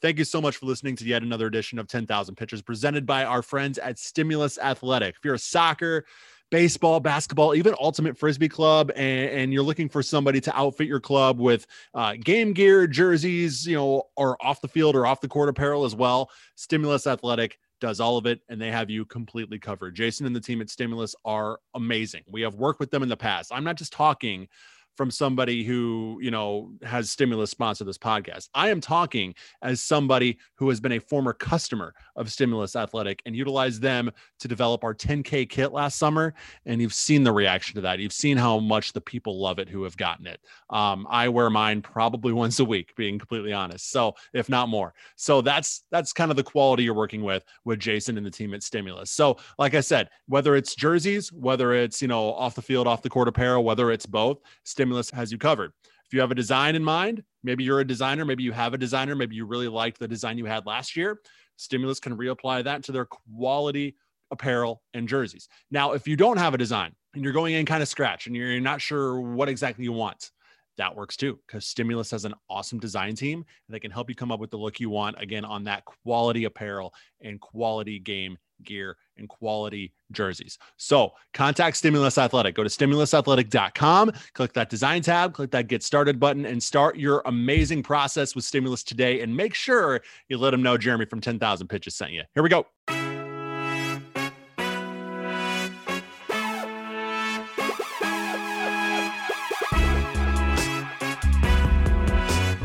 Thank you so much for listening to yet another edition of 10,000 Pitches presented by our friends at Stimulus Athletic. If you're a soccer, baseball, basketball, even Ultimate Frisbee Club, and, and, you're looking for somebody to outfit your club with uh, game gear, jerseys, you know, or off the field or off the court apparel as well, Stimulus Athletic does all of it and they have you completely covered. Jason and the team at Stimulus are amazing. We have worked with them in the past. I'm not just talking from somebody who, you know, has stimulus sponsor this podcast. I am talking as somebody who has been a former customer of Stimulus Athletic and utilized them to develop our 10K kit last summer. And you've seen the reaction to that. You've seen how much the people love it who have gotten it. Um, I wear mine probably once a week, being completely honest. So if not more. So that's that's kind of the quality you're working with with Jason and the team at Stimulus. So like I said, whether it's jerseys, whether it's, you know, off the field, off the court apparel, whether it's both, Stimulus Stimulus has you covered. If you have a design in mind, maybe you're a designer, maybe you have a designer, maybe you really liked the design you had last year, Stimulus can reapply that to their quality apparel and jerseys. Now, if you don't have a design and you're going in kind of scratch and you're not sure what exactly you want, that works too because Stimulus has an awesome design team and they can help you come up with the look you want again on that quality apparel and quality game gear and quality jerseys. So contact Stimulus Athletic. Go to stimulusathletic.com, click that design tab, click that get started button, and start your amazing process with Stimulus today. And make sure you let them know Jeremy from 10,000 Pitches sent you. Here we go.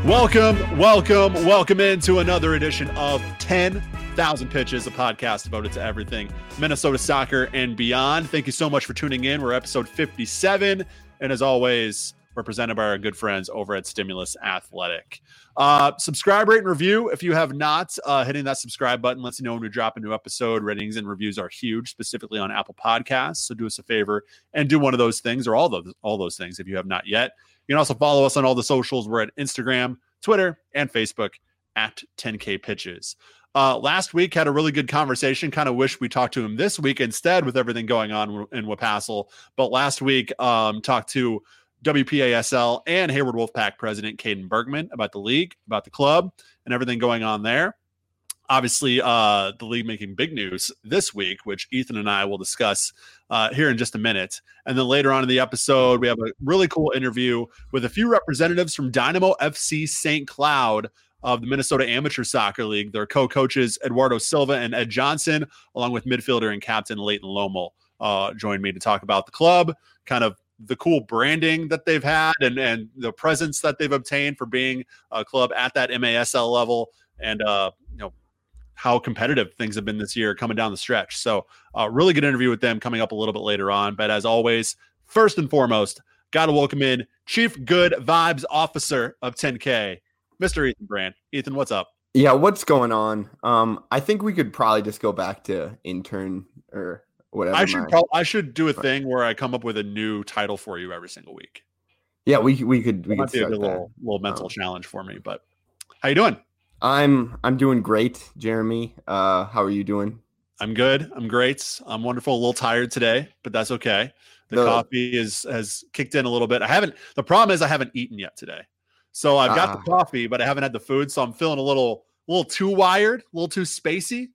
Welcome, welcome, welcome into another edition of 10 Thousand Pitches, a podcast devoted to everything Minnesota soccer and beyond. Thank you so much for tuning in. We're episode 57. And as always, we're presented by our good friends over at Stimulus Athletic. Uh, subscribe, rate, and review. If you have not, uh, hitting that subscribe button lets you know when we drop a new episode. Ratings and reviews are huge, specifically on Apple Podcasts. So do us a favor and do one of those things or all those all those things if you have not yet. You can also follow us on all the socials. We're at Instagram, Twitter, and Facebook at 10K Pitches. Uh, last week had a really good conversation. Kind of wish we talked to him this week instead with everything going on in Wapassel. But last week, um, talked to WPASL and Hayward Wolfpack president Caden Bergman about the league, about the club, and everything going on there. Obviously, uh, the league making big news this week, which Ethan and I will discuss uh, here in just a minute. And then later on in the episode, we have a really cool interview with a few representatives from Dynamo FC St. Cloud of the Minnesota Amateur Soccer League. Their co-coaches Eduardo Silva and Ed Johnson, along with midfielder and captain Leighton Lomel. uh, joined me to talk about the club, kind of the cool branding that they've had, and and the presence that they've obtained for being a club at that MASL level, and uh, how competitive things have been this year coming down the stretch. So, uh, really good interview with them coming up a little bit later on. But as always, first and foremost, got to welcome in Chief Good Vibes Officer of 10K, Mr. Ethan Brand. Ethan, what's up? Yeah, what's going on? Um, I think we could probably just go back to intern or whatever. I should pro- I should do a thing where I come up with a new title for you every single week. Yeah, we we could we that could be a little little mental um, challenge for me. But how you doing? I'm I'm doing great, Jeremy. Uh, how are you doing? I'm good. I'm great. I'm wonderful. A little tired today, but that's okay. The, coffee is has kicked in a little bit. I haven't. The problem is I haven't eaten yet today. So I've got uh, the ah. coffee, but I haven't had the food, so I'm feeling a little, a little too wired, a little too spacey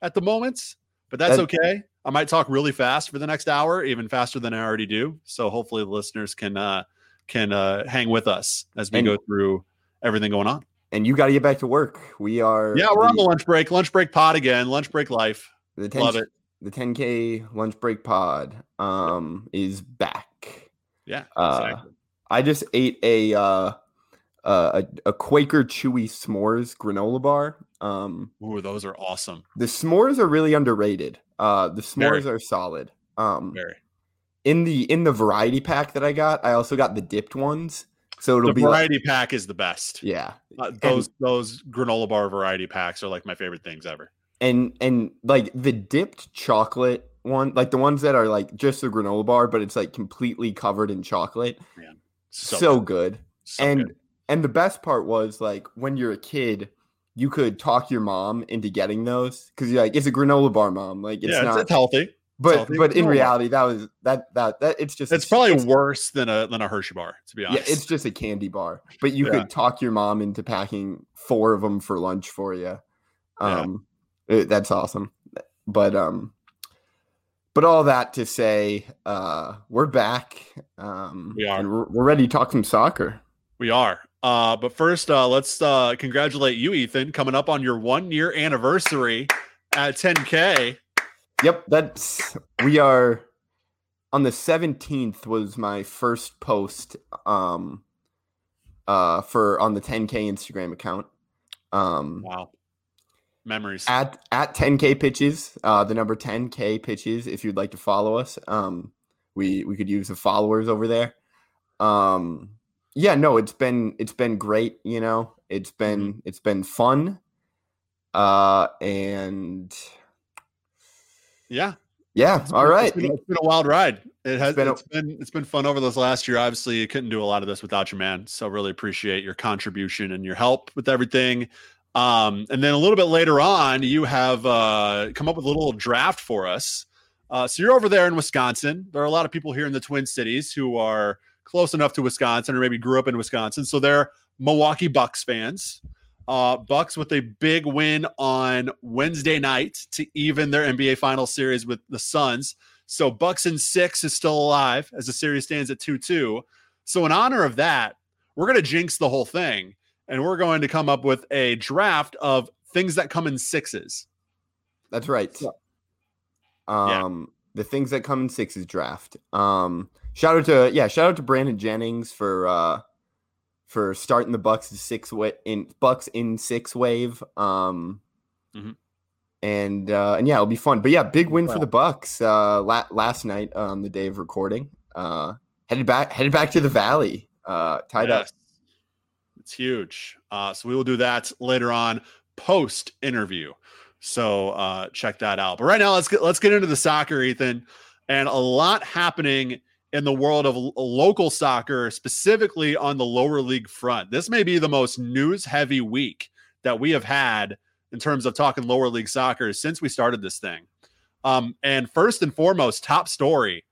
at the moment. But that's that, okay. I might talk really fast for the next hour, even faster than I already do. So hopefully the listeners can uh, can uh, hang with us as we and, go through everything going on. And you got to get back to work. We are. Yeah, we're the, on the lunch break. Lunch break pod again. Lunch break life. The 10, Love it. The 10K lunch break pod um, is back. Yeah, uh, exactly. I just ate a uh, uh, a, a, Quaker Chewy S'mores granola bar. Um, Ooh, those are awesome. The s'mores are really underrated. Uh, the s'mores Very. are solid. Um, Very. In the in the variety pack that I got, I also got the dipped ones. So it'll the be variety like, pack is the best. Yeah, uh, those and, those granola bar variety packs are like my favorite things ever. And and like the dipped chocolate one, like the ones that are like just a granola bar, but it's like completely covered in chocolate. So, so good. good. So and good and the best part was like when you're a kid, you could talk your mom into getting those because you're like, it's a granola bar, mom. Like it's yeah, not it's, healthy. But but in reality, that was that that that it's just it's probably it's, worse than a than a Hershey bar to be honest. Yeah, it's just a candy bar. But you yeah. could talk your mom into packing four of them for lunch for you. Um, yeah. it, that's awesome. But um, but all that to say, uh, we're back. Um, we are. We're, we're, ready to talk some soccer. We are. Uh, but first, uh, let's uh, congratulate you, Ethan, coming up on your one year anniversary at 10K. Yep, that's we are on the 17th was my first post um uh for on the 10K Instagram account. Um Wow memories at at 10k pitches uh the number 10k pitches if you'd like to follow us um we we could use the followers over there um yeah no it's been it's been great you know it's been mm-hmm. it's been fun uh and yeah yeah it's all been, right it's been, it's been, a wild ride it has it's been, it's been it's been fun over this last year obviously you couldn't do a lot of this without you man so really appreciate your contribution and your help with everything um, and then a little bit later on, you have uh, come up with a little draft for us. Uh, so you're over there in Wisconsin. There are a lot of people here in the Twin Cities who are close enough to Wisconsin or maybe grew up in Wisconsin. So they're Milwaukee Bucks fans. Uh, Bucks with a big win on Wednesday night to even their NBA final series with the Suns. So Bucks in six is still alive as the series stands at 2 2. So, in honor of that, we're going to jinx the whole thing and we're going to come up with a draft of things that come in sixes. That's right. Um, yeah. the things that come in sixes draft. Um, shout out to yeah, shout out to Brandon Jennings for uh for starting the Bucks six way in Bucks in six wave. Um, mm-hmm. and uh, and yeah, it'll be fun. But yeah, big win for the Bucks uh, la- last night on the day of recording. Uh, headed back headed back to the Valley. Uh, tied yes. up it's huge. Uh, so we will do that later on post interview. So uh, check that out. But right now, let's get let's get into the soccer, Ethan, and a lot happening in the world of local soccer, specifically on the lower league front. This may be the most news heavy week that we have had in terms of talking lower league soccer since we started this thing. Um, and first and foremost, top story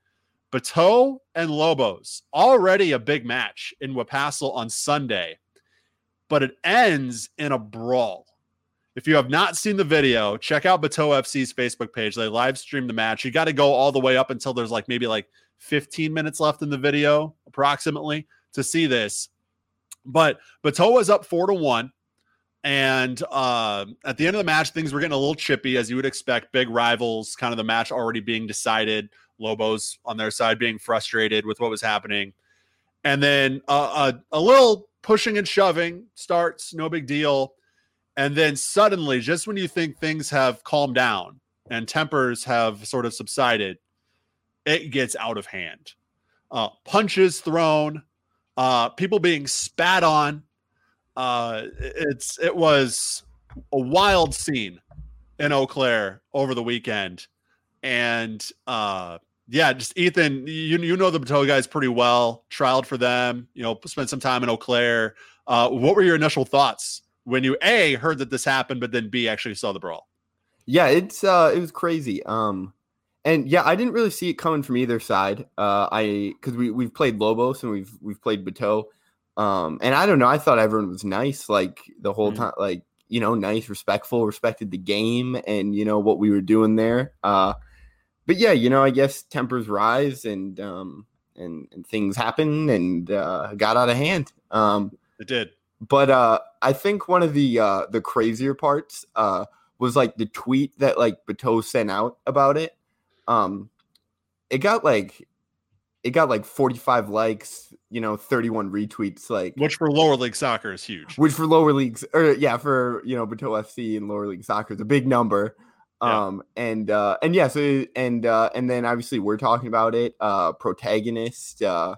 Bateau and Lobos, already a big match in Wapassel on Sunday but it ends in a brawl. If you have not seen the video, check out Bateau FC's Facebook page. They live stream the match. You got to go all the way up until there's like maybe like 15 minutes left in the video, approximately, to see this. But Bateau was up four to one. And uh, at the end of the match, things were getting a little chippy, as you would expect. Big rivals, kind of the match already being decided. Lobos on their side being frustrated with what was happening. And then uh, a, a little pushing and shoving starts, no big deal. And then suddenly, just when you think things have calmed down and tempers have sort of subsided, it gets out of hand. Uh, punches thrown, uh, people being spat on. Uh, it's it was a wild scene in Eau Claire over the weekend, and uh, yeah, just Ethan, you you know the Bateau guys pretty well. Trialed for them, you know, spent some time in Eau Claire. Uh, what were your initial thoughts when you a heard that this happened, but then b actually saw the brawl? Yeah, it's uh, it was crazy. Um, and yeah, I didn't really see it coming from either side. Uh, I because we we've played Lobos and we've we've played Bateau. Um, and I don't know. I thought everyone was nice, like the whole mm-hmm. time, like you know, nice, respectful, respected the game, and you know what we were doing there. Uh, but yeah, you know, I guess tempers rise and um and, and things happen and uh, got out of hand. Um, it did. But uh, I think one of the uh, the crazier parts uh, was like the tweet that like Bateau sent out about it. Um, it got like it got like 45 likes, you know, 31 retweets, like which for lower league soccer is huge. Which for lower leagues, or yeah, for you know, Bateau FC and lower league soccer is a big number. Um and uh and yeah, so and uh and then obviously we're talking about it. Uh protagonist, uh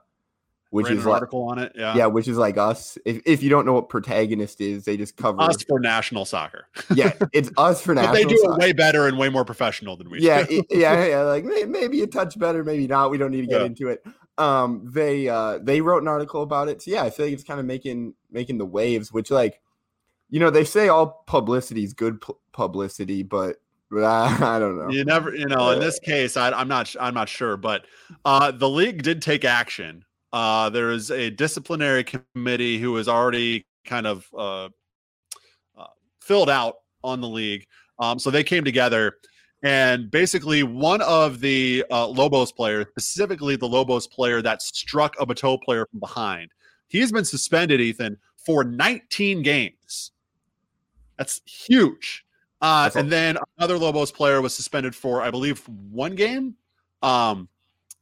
which is an like, article on it. Yeah. Yeah, which is like us. If, if you don't know what protagonist is, they just cover us for national soccer. yeah, it's us for national. Soccer. But they do soccer. it way better and way more professional than we. Yeah, yeah, yeah. Like maybe a touch better, maybe not. We don't need to get yeah. into it. Um, they uh they wrote an article about it. So yeah, I feel like it's kind of making making the waves. Which like, you know, they say all publicity is good pu- publicity, but but I, I, don't know. You never, you know, in this case, I, am not, I'm not sure, but uh, the league did take action. Uh, there is a disciplinary committee who is already kind of uh, uh, filled out on the league. Um, so they came together, and basically, one of the uh, Lobos players, specifically the Lobos player that struck a Bateau player from behind, he's been suspended, Ethan, for 19 games. That's huge. Uh, and then another Lobos player was suspended for, I believe, one game. Um,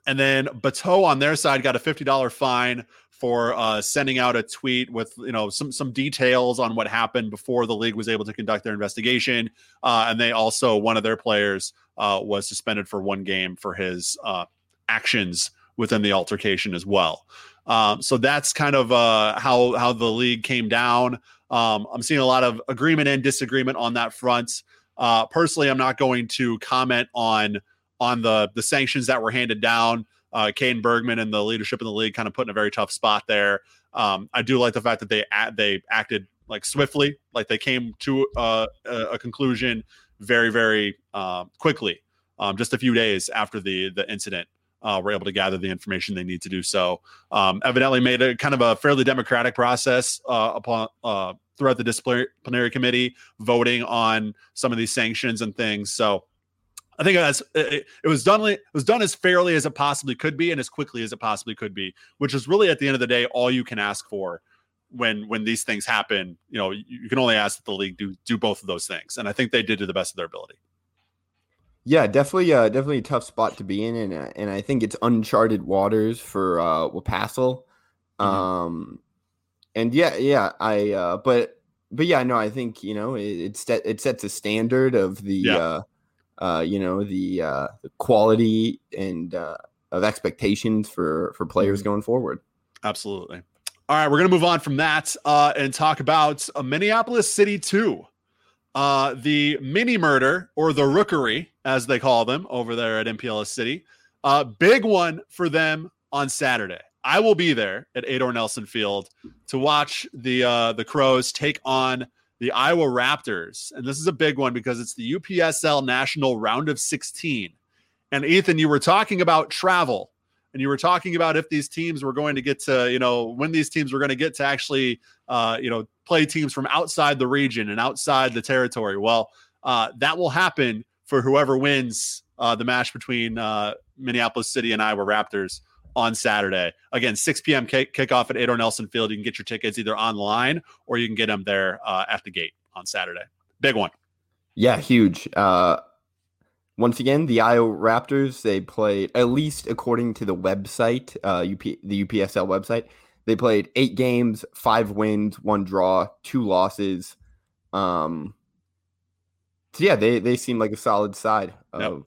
and then Bateau on their side got a $50 fine for uh, sending out a tweet with you know some some details on what happened before the league was able to conduct their investigation. Uh, and they also one of their players uh, was suspended for one game for his uh, actions within the altercation as well. Um, so that's kind of uh, how how the league came down. Um, I'm seeing a lot of agreement and disagreement on that front. Uh, personally, I'm not going to comment on on the the sanctions that were handed down. Uh, Kane Bergman and the leadership in the league kind of put in a very tough spot there. Um, I do like the fact that they they acted like swiftly, like they came to uh, a conclusion very very uh, quickly, um, just a few days after the the incident uh, were able to gather the information they need to do so. Um, evidently, made a kind of a fairly democratic process uh, upon uh, throughout the disciplinary committee voting on some of these sanctions and things. So. I think that's it, it was done. It was done as fairly as it possibly could be, and as quickly as it possibly could be, which is really at the end of the day all you can ask for when when these things happen. You know, you, you can only ask that the league do do both of those things, and I think they did to the best of their ability. Yeah, definitely, uh, definitely a tough spot to be in, and uh, and I think it's uncharted waters for uh, Wapassel. Mm-hmm. Um, and yeah, yeah, I uh, but but yeah, no, I think you know it it, set, it sets a standard of the yeah. uh, uh, you know the uh, the quality and uh, of expectations for for players mm-hmm. going forward. Absolutely. All right, we're gonna move on from that uh, and talk about a Minneapolis City two. Uh, the mini murder or the rookery, as they call them over there at MPLS City. Uh, big one for them on Saturday. I will be there at Edor Nelson Field to watch the uh, the Crows take on the Iowa Raptors, and this is a big one because it's the UPSL National Round of 16. And Ethan, you were talking about travel and you were talking about if these teams were going to get to, you know, when these teams were going to get to actually, uh, you know, play teams from outside the region and outside the territory. Well, uh, that will happen for whoever wins uh, the match between uh, Minneapolis City and Iowa Raptors on Saturday. Again, 6 p.m. Kick- kickoff at Edor Nelson Field. You can get your tickets either online or you can get them there uh, at the gate on Saturday. Big one. Yeah, huge. Uh, once again, the Iowa Raptors, they played, at least according to the website, uh, UP, the UPSL website, they played eight games, five wins, one draw, two losses. Um, so yeah, they, they seem like a solid side. Of, yep.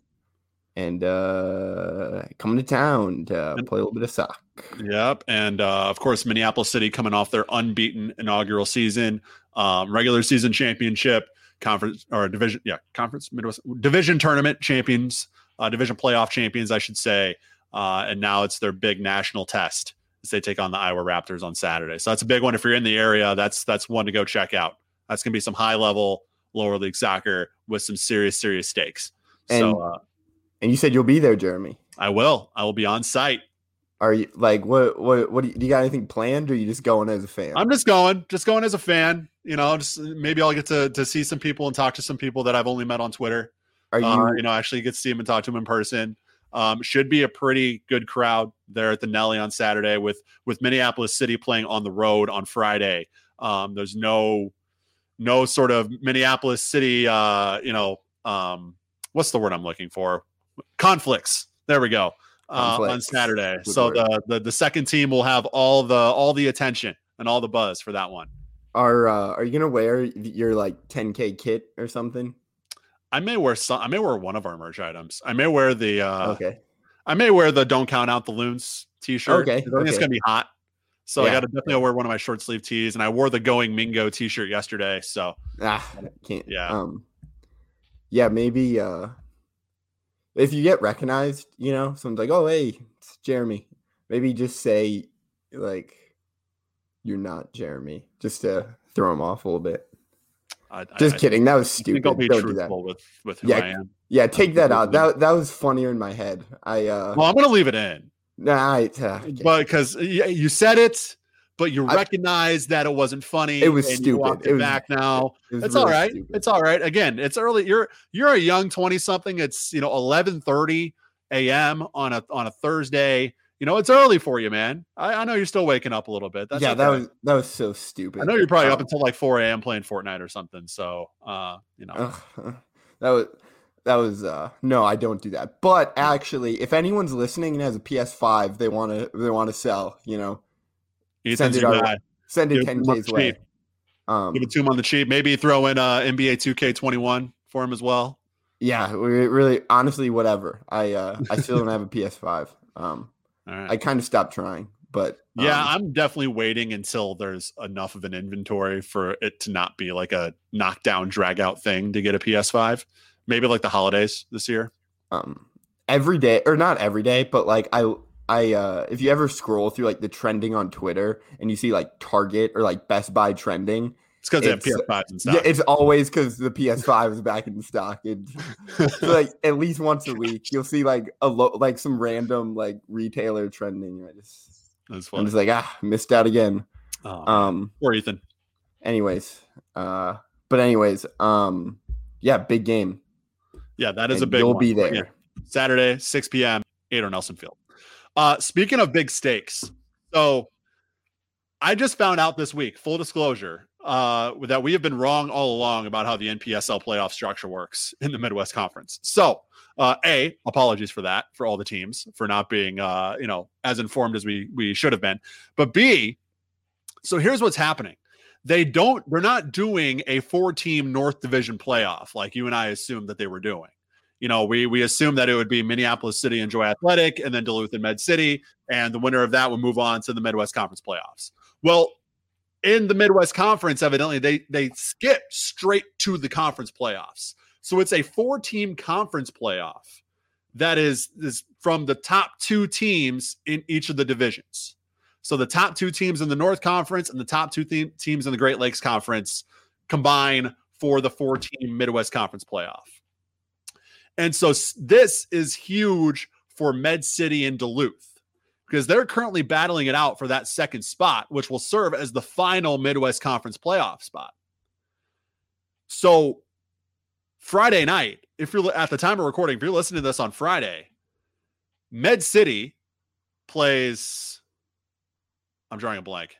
And uh, coming to town to play a little bit of soccer. Yep. And uh, of course, Minneapolis City coming off their unbeaten inaugural season, um, regular season championship conference or division, yeah, conference Midwest division tournament champions, uh, division playoff champions, I should say. Uh, and now it's their big national test as they take on the Iowa Raptors on Saturday. So that's a big one. If you're in the area, that's that's one to go check out. That's gonna be some high level lower league soccer with some serious serious stakes. And, so, uh, and you said you'll be there, Jeremy. I will. I will be on site. Are you like what? What? What do you, do you got anything planned, or you just going as a fan? I'm just going, just going as a fan. You know, just maybe I'll get to to see some people and talk to some people that I've only met on Twitter. Are you? Uh, you know, actually get to see them and talk to them in person. Um, should be a pretty good crowd there at the Nelly on Saturday with with Minneapolis City playing on the road on Friday. Um, there's no no sort of Minneapolis City. Uh, you know, um, what's the word I'm looking for? Conflicts. There we go uh, on Saturday. Good so the, the the second team will have all the all the attention and all the buzz for that one. Are uh, are you gonna wear your like 10k kit or something? I may wear some. I may wear one of our merch items. I may wear the. Uh, okay. I may wear the "Don't Count Out the Loons" T-shirt. Okay. I think okay. it's gonna be hot, so yeah. I got to definitely wear one of my short sleeve tees. And I wore the "Going Mingo" T-shirt yesterday. So ah, can't. Yeah. Um. Yeah, maybe. Uh, if you get recognized, you know, someone's like, "Oh, hey, it's Jeremy." Maybe just say like you're not Jeremy, just to throw him off a little bit. I, Just I, kidding. That was stupid. I'll be Don't truthful with with who yeah, I am. Yeah, take that out. That that was funnier in my head. I uh Well, I'm gonna leave it in. Nah, I, uh, but because you said it, but you recognize that it wasn't funny. It was stupid. it was, back now. It it's really all right. Stupid. It's all right. Again, it's early. You're you're a young 20 something. It's you know 11:30 a.m. on a on a Thursday. You know, it's early for you, man. I, I know you're still waking up a little bit. That's yeah, that was that was so stupid. I know you're probably um, up until like 4 a.m. playing Fortnite or something. So uh, you know. that was that was uh no, I don't do that. But actually, if anyone's listening and has a PS5 they want to they want to sell, you know, send it our, send it 10K's way. Um, Give it to him on the cheap. Maybe throw in uh NBA 2K21 for him as well. Yeah, really honestly whatever. I uh I still don't have a PS5. Um right. I kind of stopped trying, but um, yeah, I'm definitely waiting until there's enough of an inventory for it to not be like a knockdown drag out thing to get a PS5 maybe like the holidays this year. Um, every day or not every day, but like I I uh if you ever scroll through like the trending on Twitter and you see like Target or like Best Buy trending, it's because they have PS5s and stuff. Yeah, it's always because the PS5 is back in stock. And so like at least once a week, you'll see like a lo- like some random like retailer trending. I just that's funny. I'm just like ah, missed out again. Oh, um, or Ethan. Anyways, uh, but anyways, um, yeah, big game. Yeah, that is and a big. You'll one. be there yeah. Saturday, 6 p.m. Edor Nelson Field. Uh, speaking of big stakes, so I just found out this week, full disclosure, uh, that we have been wrong all along about how the NPSL playoff structure works in the Midwest Conference. So, uh, a apologies for that for all the teams for not being, uh, you know, as informed as we we should have been. But b, so here's what's happening they don't they're not doing a four team north division playoff like you and i assumed that they were doing you know we we assume that it would be minneapolis city and joy athletic and then duluth and med city and the winner of that would move on to the midwest conference playoffs. Well in the midwest conference evidently they they skip straight to the conference playoffs. So it's a four team conference playoff that is is from the top two teams in each of the divisions. So the top two teams in the North Conference and the top two teams in the Great Lakes Conference combine for the four team Midwest Conference playoff. And so this is huge for Med City and Duluth because they're currently battling it out for that second spot, which will serve as the final Midwest Conference playoff spot. So Friday night, if you're at the time of recording, if you're listening to this on Friday, Med City plays I'm drawing a blank.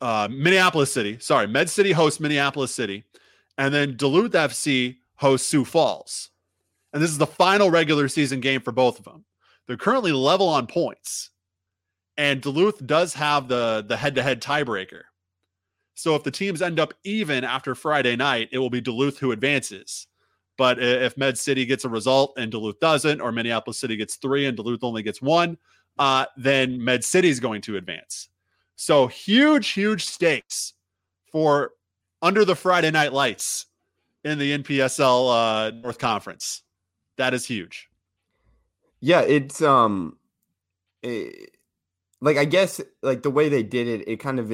Uh, Minneapolis City. Sorry, Med City hosts Minneapolis City, and then Duluth FC hosts Sioux Falls. And this is the final regular season game for both of them. They're currently level on points, and Duluth does have the the head to head tiebreaker. So if the teams end up even after Friday night, it will be Duluth who advances. But if Med City gets a result and Duluth doesn't, or Minneapolis City gets three and Duluth only gets one, uh, then Med City is going to advance. So huge, huge stakes for under the Friday night lights in the NPSL uh, North Conference. That is huge. Yeah, it's um, it, like I guess like the way they did it, it kind of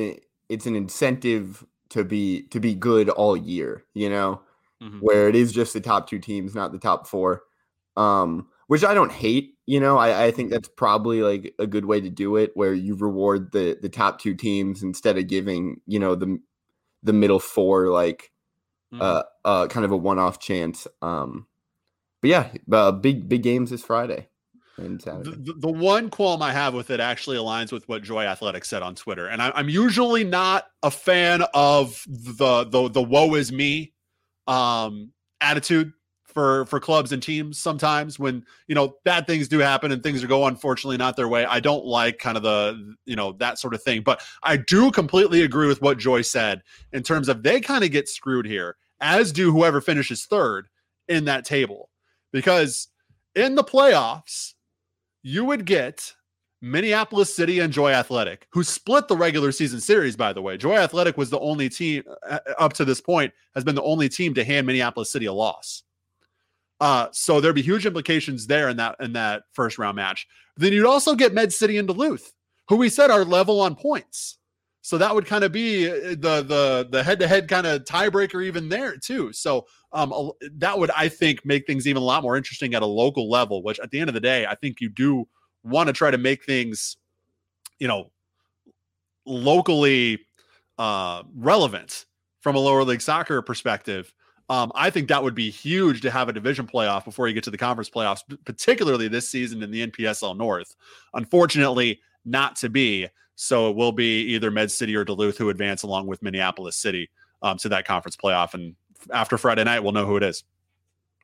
it's an incentive to be to be good all year. You know, mm-hmm. where it is just the top two teams, not the top four. Um, which I don't hate. You know, I, I think that's probably like a good way to do it, where you reward the the top two teams instead of giving you know the the middle four like mm-hmm. uh uh kind of a one off chance. Um, but yeah, uh, big big games this Friday. And the, the, one qualm I have with it actually aligns with what Joy Athletic said on Twitter, and I, am usually not a fan of the the the woe is me um, attitude for for clubs and teams sometimes when you know bad things do happen and things are go unfortunately not their way. I don't like kind of the you know that sort of thing. But i do completely agree with what joy said in terms of they kind of get screwed here as do whoever finishes third in that table because in the playoffs you would get Minneapolis City and Joy Athletic, who split the regular season series, by the way. Joy Athletic was the only team uh, up to this point, has been the only team to hand Minneapolis City a loss. Uh, so there'd be huge implications there in that in that first round match. Then you'd also get Med City and Duluth, who we said are level on points. So that would kind of be uh, the the the head to head kind of tiebreaker even there too. So um, that would I think make things even a lot more interesting at a local level. Which at the end of the day, I think you do want to try to make things, you know, locally uh, relevant from a lower league soccer perspective. Um, I think that would be huge to have a division playoff before you get to the conference playoffs, particularly this season in the NPSL North. Unfortunately, not to be. So it will be either Med City or Duluth who advance along with Minneapolis City um, to that conference playoff. And after Friday night, we'll know who it is.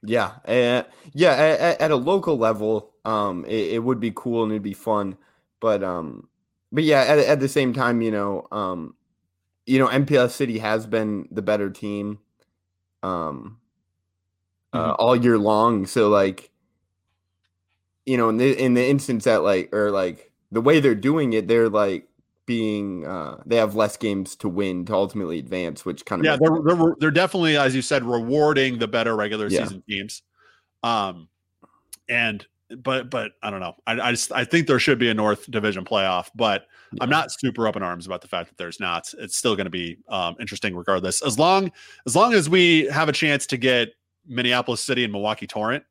Yeah, uh, yeah. At, at, a local level, um, it, it, would be cool and it'd be fun, but um, but yeah, at, at the same time, you know, um, you know, MPS City has been the better team, um, uh, mm-hmm. all year long. So like, you know, in the in the instance that like or like the way they're doing it, they're like being uh they have less games to win to ultimately advance, which kind of yeah, they're, they're they're definitely as you said rewarding the better regular yeah. season teams. Um, and but but I don't know. I, I just I think there should be a North Division playoff, but yeah. I'm not super up in arms about the fact that there's not. It's still going to be um, interesting regardless. As long as long as we have a chance to get Minneapolis City and Milwaukee Torrent,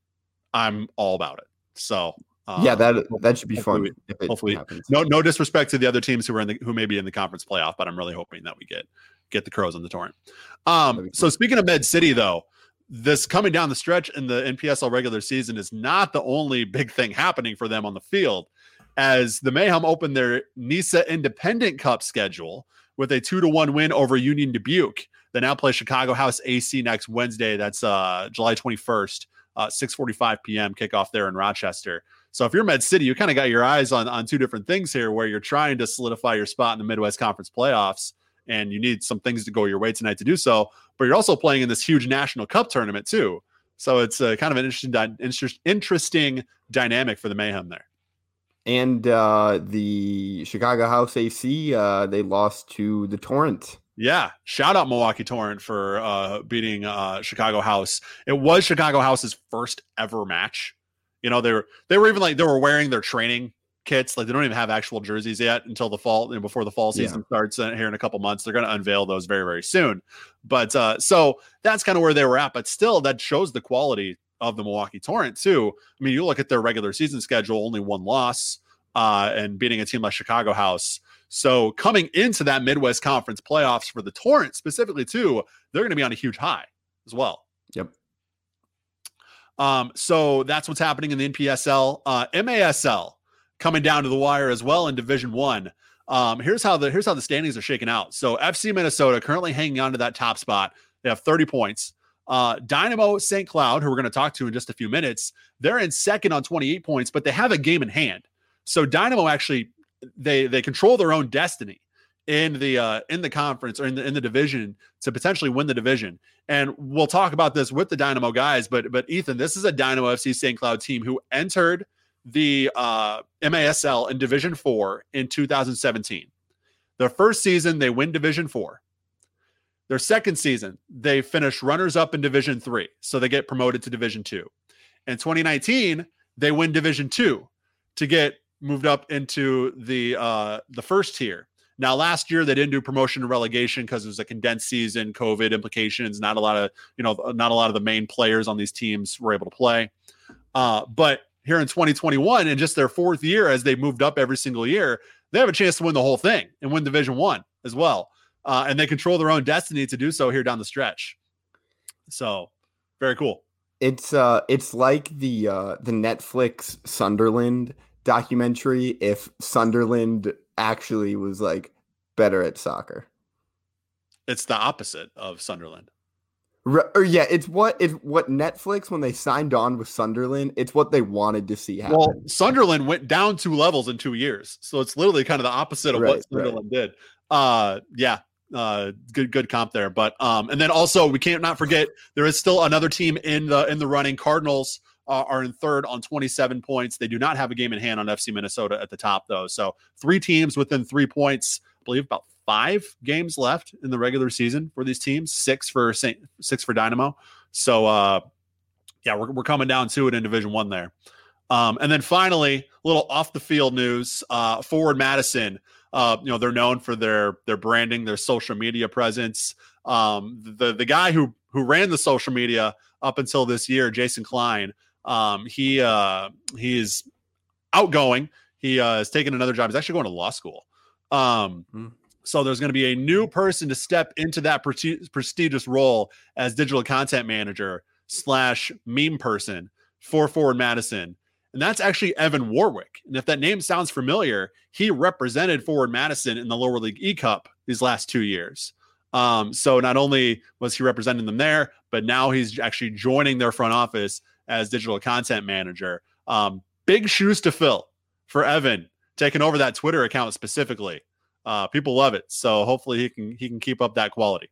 I'm all about it. So um, yeah, that that should be hopefully, fun. hopefully, no no disrespect to the other teams who are in the who may be in the conference playoff, but I'm really hoping that we get get the Crows on the Torrent. Um, so speaking of Med City though this coming down the stretch in the NPSL regular season is not the only big thing happening for them on the field. As the Mayhem opened their NISA Independent Cup schedule with a two to one win over Union Dubuque. They now play Chicago House AC next Wednesday. That's uh, July 21st, uh, 6:45 p.m. kickoff there in Rochester. So if you're Med City, you kind of got your eyes on on two different things here, where you're trying to solidify your spot in the Midwest Conference playoffs and you need some things to go your way tonight to do so. But you're also playing in this huge national cup tournament too. So it's a kind of an interesting, interesting dynamic for the Mayhem there. And uh, the Chicago House AC, uh, they lost to the Torrent. Yeah, shout out Milwaukee Torrent for uh, beating uh, Chicago House. It was Chicago House's first ever match. You know, they were they were even like they were wearing their training kits. Like they don't even have actual jerseys yet until the fall, you know, before the fall season yeah. starts uh, here in a couple months. They're going to unveil those very, very soon. But uh, so that's kind of where they were at. But still, that shows the quality of the Milwaukee Torrent too. I mean, you look at their regular season schedule, only one loss, uh, and beating a team like Chicago House. So coming into that Midwest Conference playoffs for the Torrent specifically too, they're going to be on a huge high as well. Yep. Um, so that's what's happening in the NPSL. Uh, MASL coming down to the wire as well in Division One. Um, here's how the here's how the standings are shaking out. So FC Minnesota currently hanging on to that top spot. They have 30 points. Uh, Dynamo St. Cloud, who we're going to talk to in just a few minutes, they're in second on 28 points, but they have a game in hand. So Dynamo actually they they control their own destiny in the uh, in the conference or in the in the division to potentially win the division. And we'll talk about this with the Dynamo guys. But but Ethan, this is a Dynamo FC St. Cloud team who entered the uh, MASL in Division Four in 2017. Their first season, they win Division Four. Their second season, they finish runners up in Division Three, so they get promoted to Division Two. In 2019, they win Division Two to get moved up into the uh, the first tier. Now, last year they didn't do promotion and relegation because it was a condensed season, COVID implications. Not a lot of you know, not a lot of the main players on these teams were able to play. Uh, but here in 2021 and just their fourth year as they moved up every single year, they have a chance to win the whole thing and win Division One as well. Uh, and they control their own destiny to do so here down the stretch. So very cool. It's uh it's like the uh the Netflix Sunderland documentary if Sunderland actually was like better at soccer. It's the opposite of Sunderland. Or yeah, it's what it's what Netflix when they signed on with Sunderland. It's what they wanted to see happen. Well, Sunderland went down two levels in two years, so it's literally kind of the opposite of right, what Sunderland right. did. Uh, yeah, uh, good good comp there. But um, and then also we can't not forget there is still another team in the in the running. Cardinals uh, are in third on 27 points. They do not have a game in hand on FC Minnesota at the top though. So three teams within three points. I believe about five games left in the regular season for these teams, six for Saint, six for Dynamo. So uh, yeah, we're, we're coming down to it in Division One there. Um, and then finally, a little off the field news. Uh, forward Madison Uh, you know, they're known for their their branding, their social media presence. Um, the the guy who who ran the social media up until this year, Jason Klein, um, he uh, he is outgoing. He uh, is taking another job. He's actually going to law school. Um, mm. So there's going to be a new person to step into that pre- prestigious role as digital content manager slash meme person for Forward Madison. And that's actually Evan Warwick. And if that name sounds familiar, he represented Forward Madison in the lower league E Cup these last two years. Um, so not only was he representing them there, but now he's actually joining their front office as digital content manager. Um, big shoes to fill for Evan taking over that Twitter account specifically. Uh, people love it, so hopefully he can he can keep up that quality.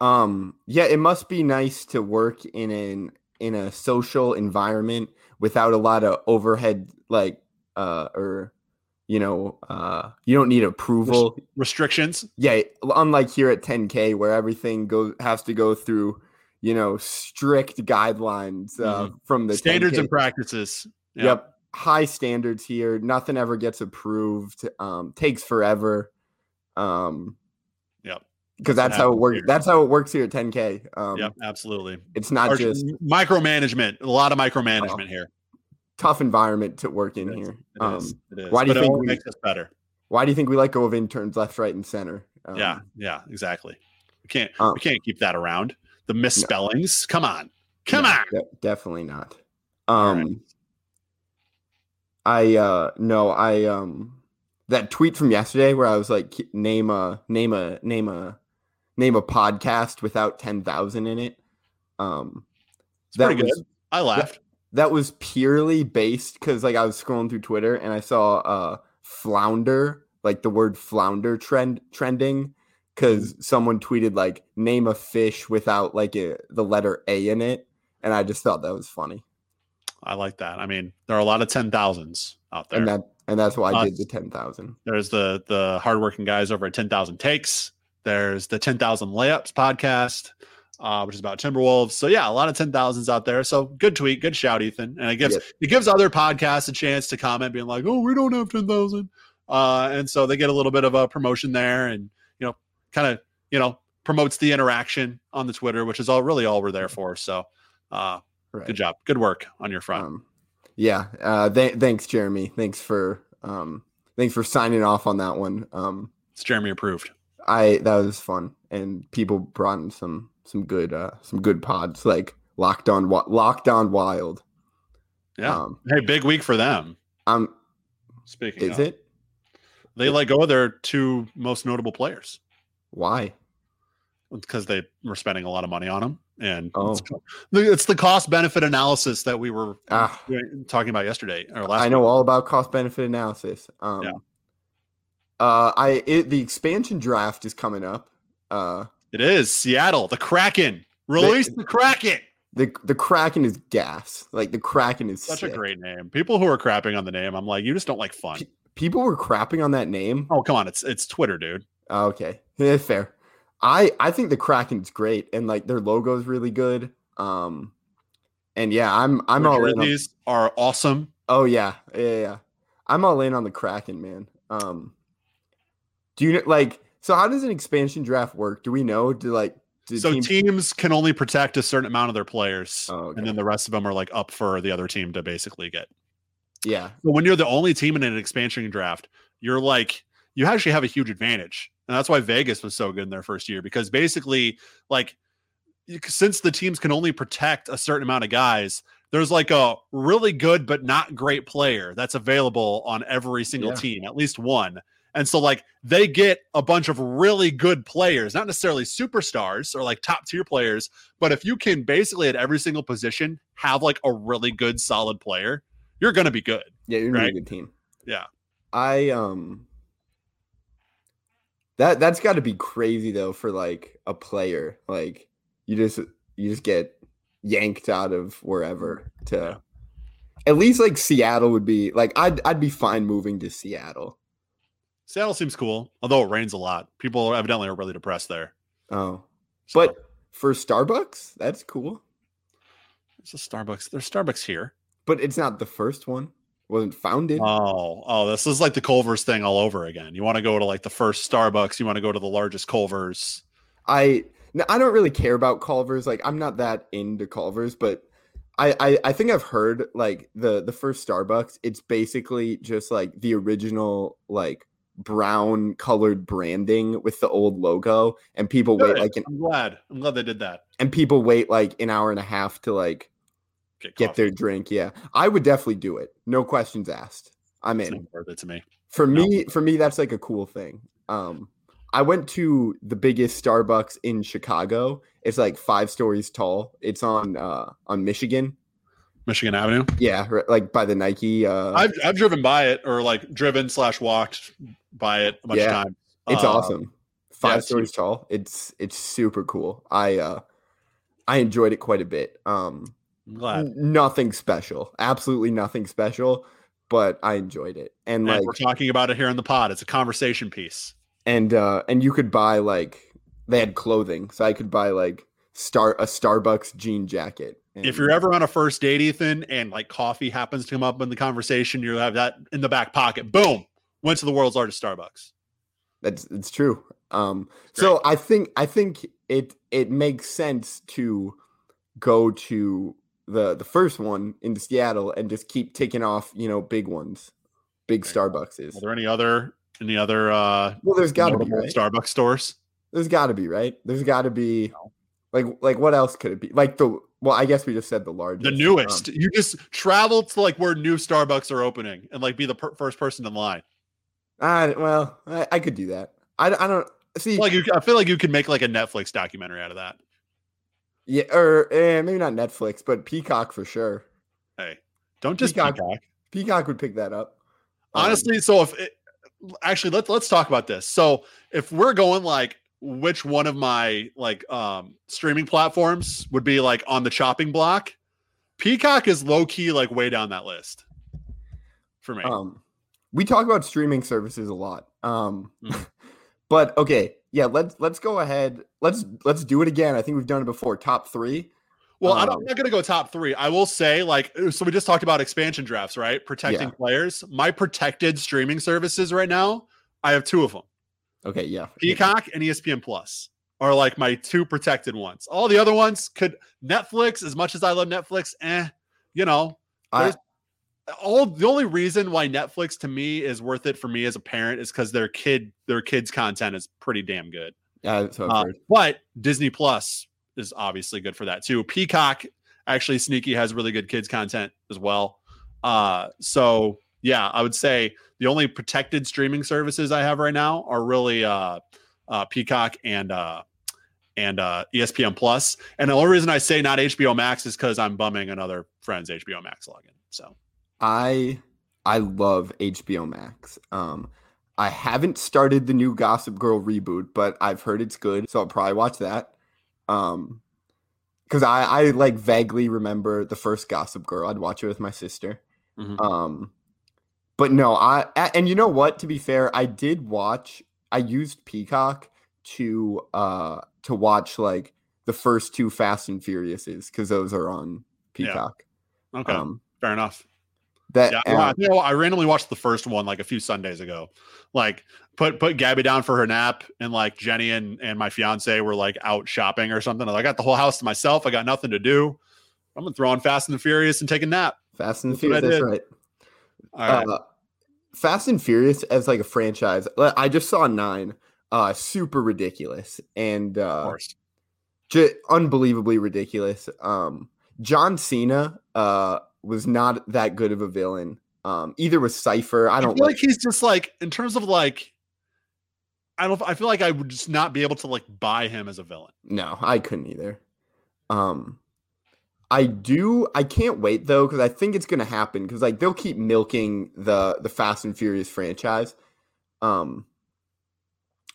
Um, yeah, it must be nice to work in an in a social environment without a lot of overhead, like uh, or you know, uh, you don't need approval restrictions. Yeah, unlike here at 10K, where everything goes has to go through, you know, strict guidelines uh, mm-hmm. from the standards 10K. and practices. Yep. yep. high standards here. Nothing ever gets approved. Um, takes forever. Um, yep because that's how it works. That's how it works here at 10K. Um, yep, absolutely. It's not Our, just micromanagement. A lot of micromanagement uh, here. Tough environment to work in it here. It um, is. It is. Why do you think we, makes us better? Why do you think we let go of interns left, right, and center? Um, yeah, yeah, exactly. We can't. Um, we can't keep that around. The misspellings. No. Come on, come no, on. De- definitely not. Um, right. I uh no, I um that tweet from yesterday where I was like, name a name a name a name a podcast without 10,000 in it. Um, it's that was, good. I laughed. That, that was purely based because like I was scrolling through Twitter and I saw uh flounder, like the word flounder trend trending because someone tweeted like name a fish without like a, the letter A in it. And I just thought that was funny. I like that. I mean, there are a lot of ten thousands out there. And that and that's why I uh, did the ten thousand. There's the the hardworking guys over at ten thousand takes. There's the 10,000 Layups podcast, uh, which is about Timberwolves. So yeah, a lot of 10,000s out there. So good tweet, good shout, Ethan. And it gives yep. it gives other podcasts a chance to comment, being like, "Oh, we don't have 10,000," uh, and so they get a little bit of a promotion there, and kind of you know promotes the interaction on the Twitter, which is all really all we're there for. So, uh, right. good job, good work on your front. Um, yeah, uh, th- thanks, Jeremy. Thanks for um, thanks for signing off on that one. Um, it's Jeremy approved. I that was fun, and people brought in some some good uh some good pods like Locked On Locked On Wild. Yeah. Um, hey, big week for them. Um, speaking, is of, it? They let go of their two most notable players. Why? Because they were spending a lot of money on them, and oh. it's, it's, the cost benefit analysis that we were ah. talking about yesterday or last. I know week. all about cost benefit analysis. Um, yeah. Uh, I it, the expansion draft is coming up. Uh, it is Seattle, the Kraken. Release the, the Kraken. The the Kraken is gas. Like the Kraken is such sick. a great name. People who are crapping on the name, I'm like, you just don't like fun. P- people were crapping on that name. Oh come on, it's it's Twitter, dude. Oh, okay, yeah, fair. I I think the Kraken's great, and like their logo is really good. Um, and yeah, I'm I'm all in. These are awesome. Oh yeah, yeah, yeah. I'm all in on the Kraken, man. Um, do you like? So how does an expansion draft work? Do we know? Do like? Do so teams-, teams can only protect a certain amount of their players, oh, okay. and then the rest of them are like up for the other team to basically get. Yeah. So when you're the only team in an expansion draft, you're like you actually have a huge advantage, and that's why Vegas was so good in their first year because basically, like, since the teams can only protect a certain amount of guys, there's like a really good but not great player that's available on every single yeah. team, at least one. And so, like, they get a bunch of really good players, not necessarily superstars or like top tier players, but if you can basically at every single position have like a really good, solid player, you're going to be good. Yeah, you're right? a good team. Yeah. I, um, that that's got to be crazy though for like a player. Like, you just, you just get yanked out of wherever mm, to, yeah. at least like Seattle would be like, I'd, I'd be fine moving to Seattle Seattle seems cool, although it rains a lot. People evidently are really depressed there. Oh, so. but for Starbucks, that's cool. It's a Starbucks. There's Starbucks here, but it's not the first one. Wasn't founded. Oh, oh, this is like the Culver's thing all over again. You want to go to like the first Starbucks, you want to go to the largest Culver's. I I don't really care about Culver's. Like I'm not that into Culver's, but I, I I think I've heard like the the first Starbucks. It's basically just like the original like brown colored branding with the old logo, and people Good. wait like an, I'm glad I'm glad they did that. And people wait like an hour and a half to like get, get their drink. Yeah, I would definitely do it. No questions asked. I'm it's in. Worth it to me. For no. me, for me, that's like a cool thing. Um, I went to the biggest Starbucks in Chicago. It's like five stories tall. It's on uh on Michigan. Michigan Avenue. Yeah, like by the Nike. Uh, I've I've driven by it or like driven slash walked by it a bunch yeah, of times. It's uh, awesome. Five yeah, stories it's, tall. It's it's super cool. I uh I enjoyed it quite a bit. Um. N- nothing special. Absolutely nothing special, but I enjoyed it. And, and like we're talking about it here in the pod. It's a conversation piece and uh and you could buy like they had clothing, so I could buy like star a Starbucks jean jacket. And, if you're ever on a first date, Ethan, and like coffee happens to come up in the conversation, you have that in the back pocket. Boom, went to the world's largest Starbucks. That's it's true. Um, so I think I think it it makes sense to go to the the first one in Seattle and just keep taking off, you know, big ones, big Starbucks is. Are there any other any other uh well there's got to be right? starbucks stores? There's got to be right? There's got to be like like what else could it be? Like the well i guess we just said the largest the newest. Um, you just travel to like where new starbucks are opening and like be the per- first person in line. I, well I, I could do that. I, I don't see like you, i feel like you could make like a netflix documentary out of that yeah or eh, maybe not netflix but peacock for sure hey don't just peacock peacock, peacock would pick that up honestly um, so if it, actually let's let's talk about this. So if we're going like which one of my like um streaming platforms would be like on the chopping block, Peacock is low key like way down that list for me. Um we talk about streaming services a lot. Um mm. but okay, yeah, let's let's go ahead. Let's let's do it again. I think we've done it before. Top 3. Well, um, I'm not going to go top three. I will say, like, uh, so we just talked about expansion drafts, right? Protecting yeah. players. My protected streaming services right now, I have two of them. Okay, yeah. Peacock and ESPN Plus are like my two protected ones. All the other ones could Netflix, as much as I love Netflix, eh, you know, I, all the only reason why Netflix to me is worth it for me as a parent is because their kid, their kids' content is pretty damn good. Yeah, uh, but Disney Plus is obviously good for that too. Peacock actually sneaky has really good kids content as well. Uh, so yeah, I would say the only protected streaming services I have right now are really uh, uh, Peacock and uh, and uh, ESPN Plus. And the only reason I say not HBO Max is because I'm bumming another friend's HBO Max login. So I I love HBO Max. Um, I haven't started the new Gossip Girl reboot, but I've heard it's good, so I'll probably watch that. Um, because I I like vaguely remember the first Gossip Girl. I'd watch it with my sister. Mm-hmm. Um, but no, I and you know what? To be fair, I did watch. I used Peacock to uh to watch like the first two Fast and Furiouses because those are on Peacock. Yeah. Okay, um, fair enough. That yeah, uh, you know, I randomly watched the first one like a few Sundays ago. Like put put Gabby down for her nap, and like Jenny and and my fiance were like out shopping or something. I got the whole house to myself. I got nothing to do. I'm gonna throw on Fast and the Furious and take a nap. Fast and the Furious, that's right. right. Uh, Fast and Furious as like a franchise. I just saw nine. Uh, super ridiculous and uh, just unbelievably ridiculous. Um, John Cena uh was not that good of a villain. Um, either was Cypher. I don't I feel like, like he's just like in terms of like I don't I feel like I would just not be able to like buy him as a villain. No, I couldn't either. Um I do I can't wait though cuz I think it's going to happen cuz like they'll keep milking the the Fast and Furious franchise. Um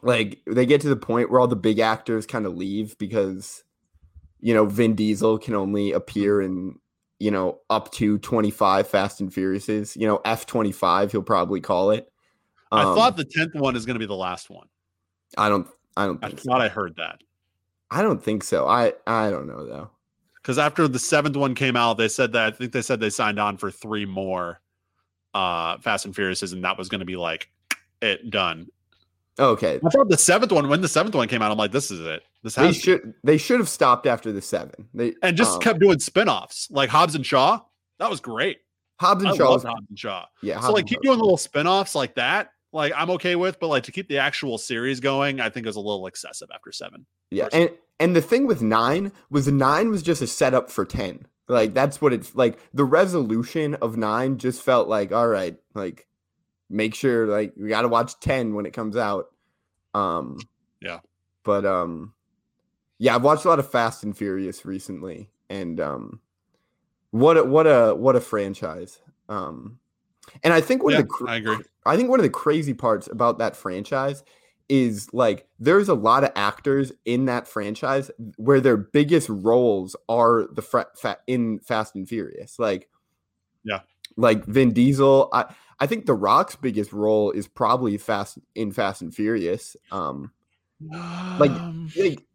like they get to the point where all the big actors kind of leave because you know Vin Diesel can only appear in you know, up to 25 Fast and Furiouses, you know, F25, he'll probably call it. Um, I thought the 10th one is going to be the last one. I don't, I don't I thought so. I heard that. I don't think so. I, I don't know though. Because after the seventh one came out, they said that I think they said they signed on for three more. uh Fast and Furious and that was going to be like it done. Okay. I thought the seventh one when the seventh one came out, I'm like, this is it. This they should they should have stopped after the seven. They and just um, kept doing spin-offs like Hobbs and Shaw. That was great. Hobbs and I Shaw. Was, Hobbs and Shaw. Yeah. Hobbs so like keep doing little spin-offs like that. Like I'm okay with, but like to keep the actual series going, I think is a little excessive after seven. Yeah, personally. and and the thing with nine was nine was just a setup for ten. Like that's what it's like. The resolution of nine just felt like all right, like make sure like we got to watch ten when it comes out. Um, yeah, but um, yeah, I've watched a lot of Fast and Furious recently, and um, what a what a what a franchise. Um, and I think one yeah, of the I agree. I think one of the crazy parts about that franchise is like there's a lot of actors in that franchise where their biggest roles are the fra- fa- in Fast and Furious. Like, yeah, like Vin Diesel. I I think The Rock's biggest role is probably Fast in Fast and Furious. Um, like, um, like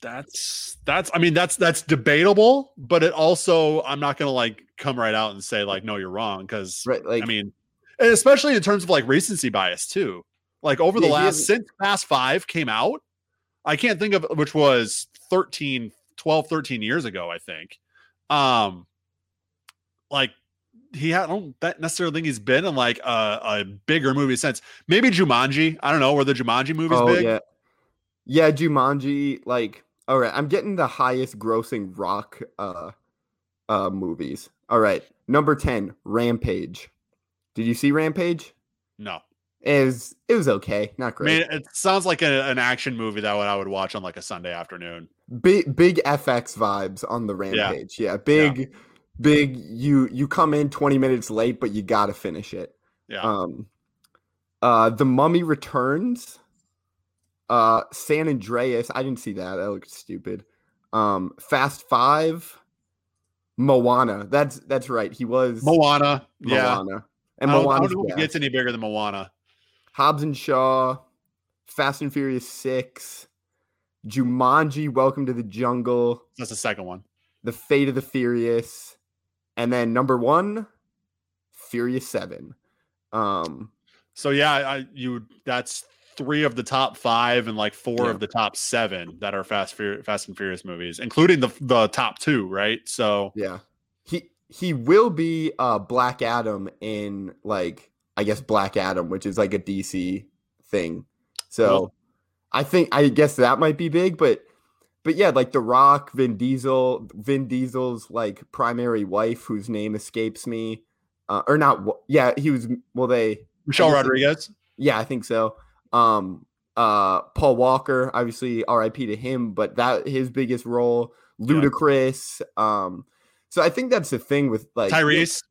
that's that's I mean that's that's debatable, but it also I'm not gonna like come right out and say like no you're wrong because right, like, I mean especially in terms of like recency bias too. Like over the yeah, last since Fast 5 came out, I can't think of which was 13 12 13 years ago I think. Um like he had, I don't necessarily think he's been in like a, a bigger movie since maybe Jumanji. I don't know. where the Jumanji movies oh, big? Yeah. Yeah, Jumanji, like all right, I'm getting the highest grossing rock uh uh movies. All right. Number 10, Rampage. Did you see Rampage? No. It was it was okay, not great. I mean, it sounds like a, an action movie that I would watch on like a Sunday afternoon. Big big FX vibes on the Rampage. Yeah, yeah big yeah. big you you come in 20 minutes late but you got to finish it. Yeah. Um uh The Mummy Returns uh, San Andreas. I didn't see that. That looked stupid. Um, Fast Five. Moana. That's that's right. He was Moana. Yeah. Moana. And Moana. I don't know if it gets any bigger than Moana. Hobbs and Shaw. Fast and Furious Six. Jumanji. Welcome to the Jungle. That's the second one. The Fate of the Furious. And then number one, Furious Seven. Um. So yeah, I you that's three of the top five and like four yeah. of the top seven that are Fast Fast and Furious movies, including the the top two, right? So yeah, he he will be uh Black Adam in like I guess Black Adam, which is like a DC thing. So I think I guess that might be big, but but yeah, like The Rock, Vin Diesel, Vin Diesel's like primary wife, whose name escapes me, uh, or not? Yeah, he was. Well, they Michelle Rodriguez. Yeah, I think so. Um, uh, Paul Walker, obviously RIP to him, but that his biggest role, Ludacris. Yeah. Um, so I think that's the thing with like Tyrese.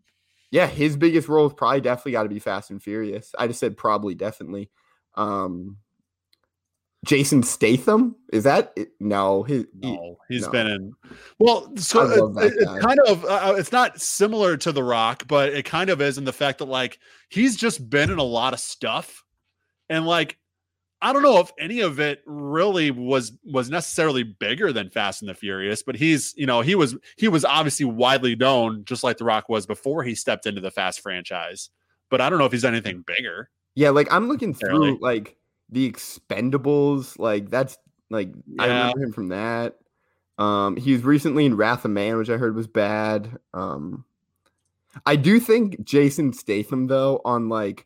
Yeah, his biggest role is probably definitely got to be Fast and Furious. I just said probably definitely. Um, Jason Statham is that no? His, no, he's no. been in. Well, so it, it's kind of uh, uh, it's not similar to The Rock, but it kind of is in the fact that like he's just been in a lot of stuff and like I don't know if any of it really was was necessarily bigger than Fast and the Furious, but he's you know he was he was obviously widely known just like The Rock was before he stepped into the Fast franchise. But I don't know if he's done anything bigger. Yeah, like I'm looking through like the Expendables, like that's like yeah. I remember him from that. Um, he was recently in Wrath of Man, which I heard was bad. Um, I do think Jason Statham though on like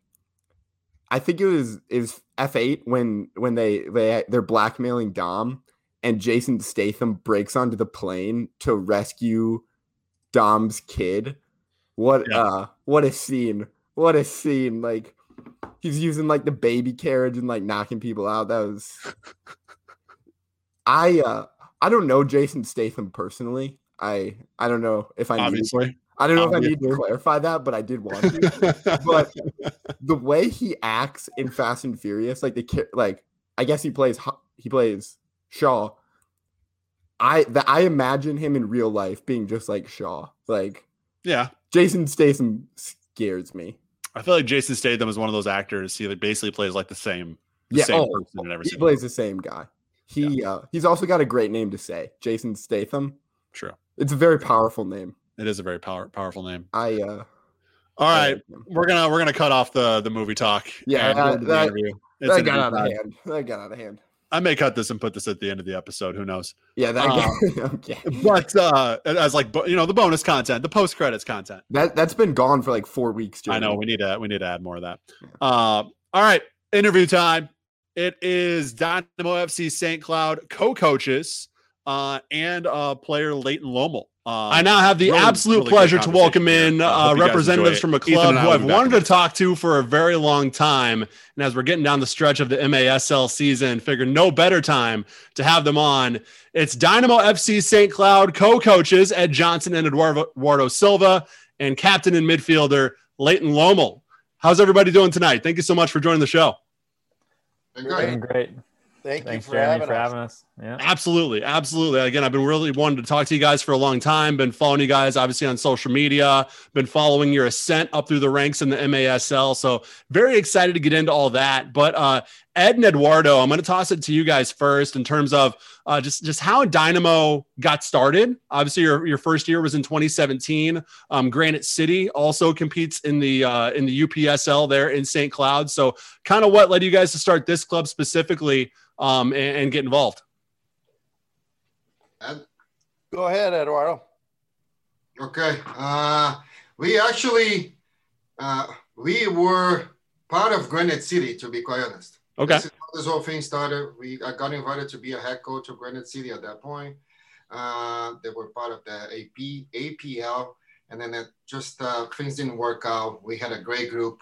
I think it was is F eight when when they they they're blackmailing Dom and Jason Statham breaks onto the plane to rescue Dom's kid. What yeah. uh what a scene. What a scene. Like he's using like the baby carriage and like knocking people out. That was I uh I don't know Jason Statham personally. I I don't know if I obviously I don't know if I need to clarify that, but I did want to. but the way he acts in Fast and Furious, like the like, I guess he plays he plays Shaw. I that I imagine him in real life being just like Shaw. Like, yeah, Jason Statham scares me. I feel like Jason Statham is one of those actors. He basically plays like the same, the yeah, same oh, person in every. He plays the same guy. He yeah. uh, he's also got a great name to say, Jason Statham. True. It's a very powerful name. It is a very power, powerful name. I uh All right, we're gonna we're gonna cut off the the movie talk. Yeah, that, that, that got out of hand. That got out of hand. I may cut this and put this at the end of the episode. Who knows? Yeah, that. Uh, okay. But uh, as like you know, the bonus content, the post credits content. That that's been gone for like four weeks. Jeremy. I know. We need to we need to add more of that. Yeah. Uh, all right, interview time. It is Dynamo FC St. Cloud co-coaches uh, and uh, player Leighton Lomel. Uh, I now have the really, absolute really pleasure to welcome in uh, representatives from a club who I've wanted to talk to for a very long time. And as we're getting down the stretch of the MASL season, figure no better time to have them on. It's Dynamo FC St. Cloud co-coaches Ed Johnson and Eduardo, Eduardo Silva and captain and midfielder Leighton Lomel. How's everybody doing tonight? Thank you so much for joining the show. Doing great. Thank Thanks, you for, Jeremy, having, for having us. Yeah. Absolutely. Absolutely. Again, I've been really wanting to talk to you guys for a long time. Been following you guys obviously on social media, been following your ascent up through the ranks in the MASL. So very excited to get into all that. But uh, Ed and Eduardo, I'm going to toss it to you guys first in terms of uh, just just how Dynamo got started. Obviously, your, your first year was in 2017. Um, Granite City also competes in the uh, in the UPSL there in St. Cloud. So, kind of what led you guys to start this club specifically um, and, and get involved? Go ahead, Eduardo. Okay. Uh, we actually uh, we were part of Granite City, to be quite honest. Okay. This, this whole thing started. We I got invited to be a head coach of Granite City at that point. Uh, they were part of the AP APL, and then it just uh, things didn't work out. We had a great group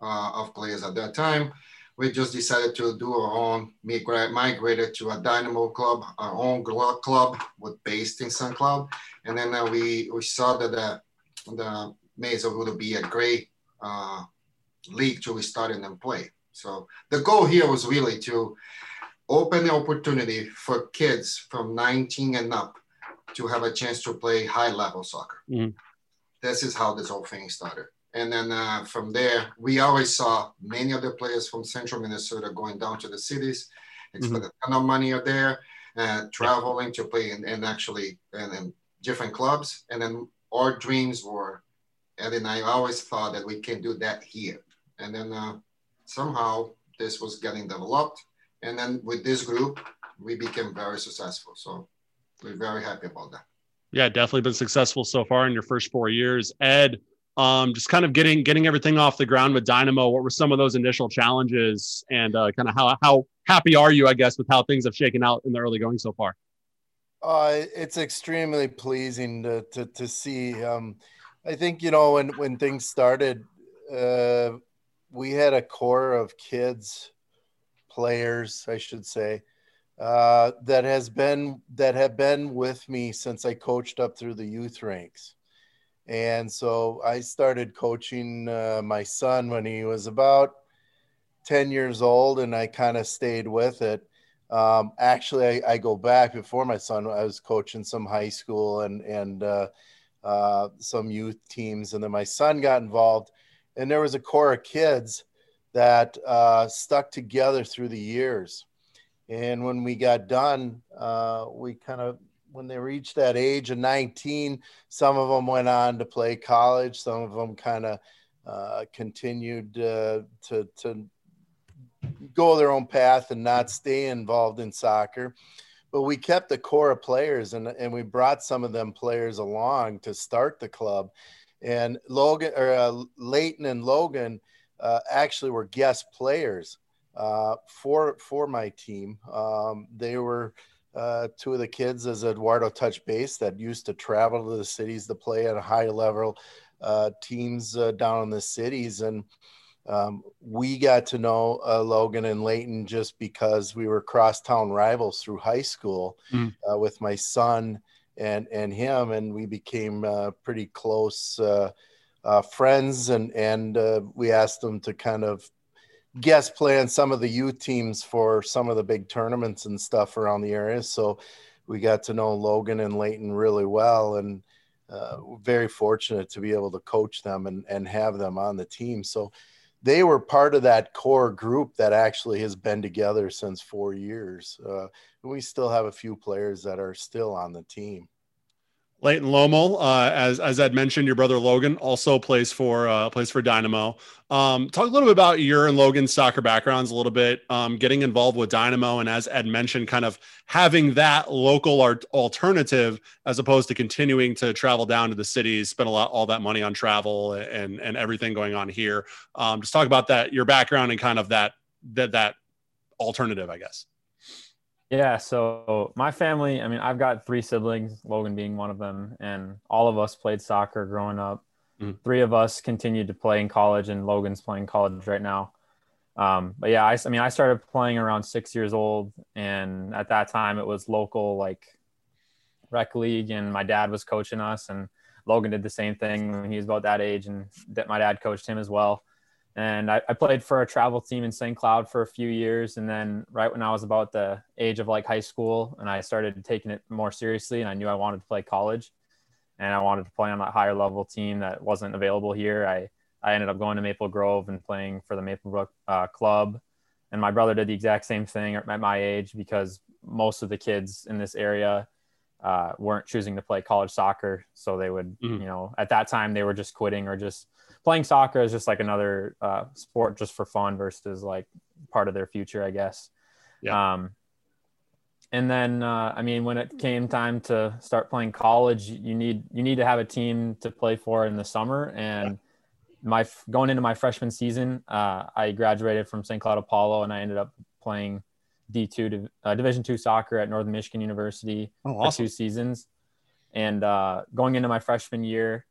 uh, of players at that time. We just decided to do our own. Migrated to a Dynamo club, our own club, with based in St. Cloud, and then uh, we we saw that the the Mesa would be a great uh, league to start and play. So the goal here was really to open the opportunity for kids from 19 and up to have a chance to play high level soccer. Mm-hmm. This is how this whole thing started. And then uh, from there, we always saw many of the players from central Minnesota going down to the cities. It's mm-hmm. a ton of money are there, uh, traveling to play and actually in, different clubs. And then our dreams were, and then I always thought that we can do that here. And then uh, somehow this was getting developed. And then with this group, we became very successful. So we're very happy about that. Yeah, definitely been successful so far in your first four years. Ed, um, just kind of getting getting everything off the ground with Dynamo. What were some of those initial challenges, and uh, kind of how how happy are you, I guess, with how things have shaken out in the early going so far? Uh, it's extremely pleasing to to, to see. Um, I think you know when when things started, uh, we had a core of kids, players, I should say, uh, that has been that have been with me since I coached up through the youth ranks. And so I started coaching uh, my son when he was about 10 years old, and I kind of stayed with it. Um, actually, I, I, go back before my son. I was coaching some high school and and uh, uh, some youth teams, and then my son got involved and there was a core of kids that uh, stuck together through the years. And when we got done, uh, we kind of, when they reached that age of 19, some of them went on to play college, some of them kind of uh, continued uh, to, to go their own path and not stay involved in soccer. But we kept the core of players and, and we brought some of them players along to start the club and Logan or uh, Leighton and Logan uh, actually were guest players uh, for for my team. Um, they were uh, two of the kids, as Eduardo touched base, that used to travel to the cities to play at a high level uh, teams uh, down in the cities, and um, we got to know Logan and Leighton just because we were crosstown rivals through high school mm. with my son and and him, and we became uh, pretty close uh, uh, friends. And and uh, we asked them to kind of guest play on some of the youth teams for some of the big tournaments and stuff around the area. So we got to know Logan and Leighton really well, and uh, very fortunate to be able to coach them and and have them on the team. So they were part of that core group that actually has been together since four years. Uh, we still have a few players that are still on the team. Leighton Lomel, uh, as as Ed mentioned, your brother Logan also plays for uh, plays for Dynamo. Um, talk a little bit about your and Logan's soccer backgrounds a little bit, um, getting involved with Dynamo, and as Ed mentioned, kind of having that local art alternative as opposed to continuing to travel down to the cities, spend a lot all that money on travel and and everything going on here. Um, just talk about that, your background, and kind of that that that alternative, I guess. Yeah, so my family, I mean, I've got three siblings, Logan being one of them, and all of us played soccer growing up. Mm. Three of us continued to play in college, and Logan's playing college right now. Um, but yeah, I, I mean, I started playing around six years old, and at that time it was local, like rec league, and my dad was coaching us, and Logan did the same thing when he was about that age, and that my dad coached him as well and I, I, played for a travel team in St. Cloud for a few years. And then right when I was about the age of like high school and I started taking it more seriously and I knew I wanted to play college and I wanted to play on that higher level team that wasn't available here. I, I ended up going to Maple Grove and playing for the Maple Grove uh, club. And my brother did the exact same thing at my age because most of the kids in this area uh, weren't choosing to play college soccer. So they would, mm-hmm. you know, at that time they were just quitting or just playing soccer is just like another uh, sport just for fun versus like part of their future, I guess. Yeah. Um, and then, uh, I mean, when it came time to start playing college, you need you need to have a team to play for in the summer. And yeah. my going into my freshman season, uh, I graduated from St. Cloud Apollo, and I ended up playing D two uh, Division two soccer at Northern Michigan University oh, awesome. for two seasons. And uh, going into my freshman year,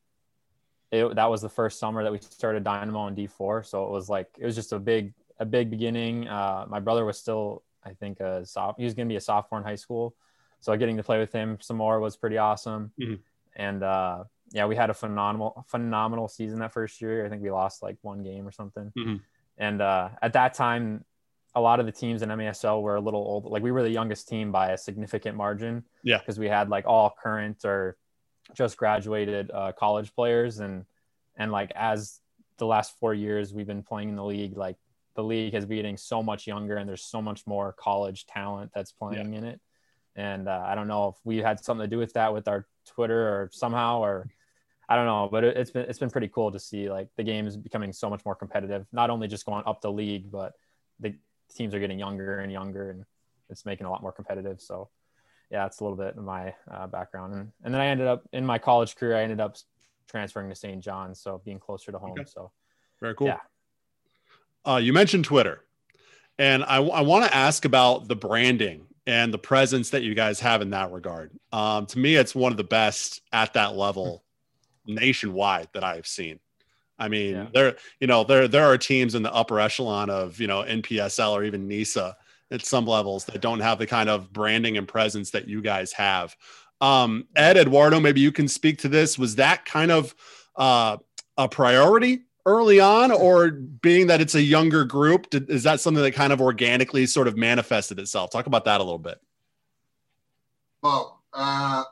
it, that was the first summer that we started Dynamo in D4. So it was like it was just a big a big beginning. Uh, my brother was still I think a soft, he was going to be a sophomore in high school, so getting to play with him some more was pretty awesome. Mm-hmm. And uh, yeah, we had a phenomenal phenomenal season that first year. I think we lost like one game or something. Mm-hmm. And uh, at that time, a lot of the teams in MASL were a little old. Like we were the youngest team by a significant margin. Yeah, because we had like all current or just graduated uh, college players. And and like as the last four years we've been playing in the league like the league has been getting so much younger and there's so much more college talent that's playing yeah. in it. And uh, i don't know if we had something to do with that with our twitter or somehow or i don't know but it, it's been it's been pretty cool to see like the game is becoming so much more competitive not only just going up the league but the teams are getting younger and younger and it's making a lot more competitive. So yeah, it's a little bit of my uh, background. And, and then I ended up in my college career, I ended up transferring to St. John's. So being closer to home. Okay. So very cool. Yeah. Uh, you mentioned Twitter and I, I want to ask about the branding and the presence that you guys have in that regard. Um, to me, it's one of the best at that level nationwide that I've seen. I mean, yeah. there, you know, there, there are teams in the upper echelon of, you know, NPSL or even NISA at some levels that don't have the kind of branding and presence that you guys have. Um, Ed Eduardo, maybe you can speak to this. Was that kind of uh, a priority early on, or being that it's a younger group, did, is that something that kind of organically sort of manifested itself? Talk about that a little bit. Well, uh,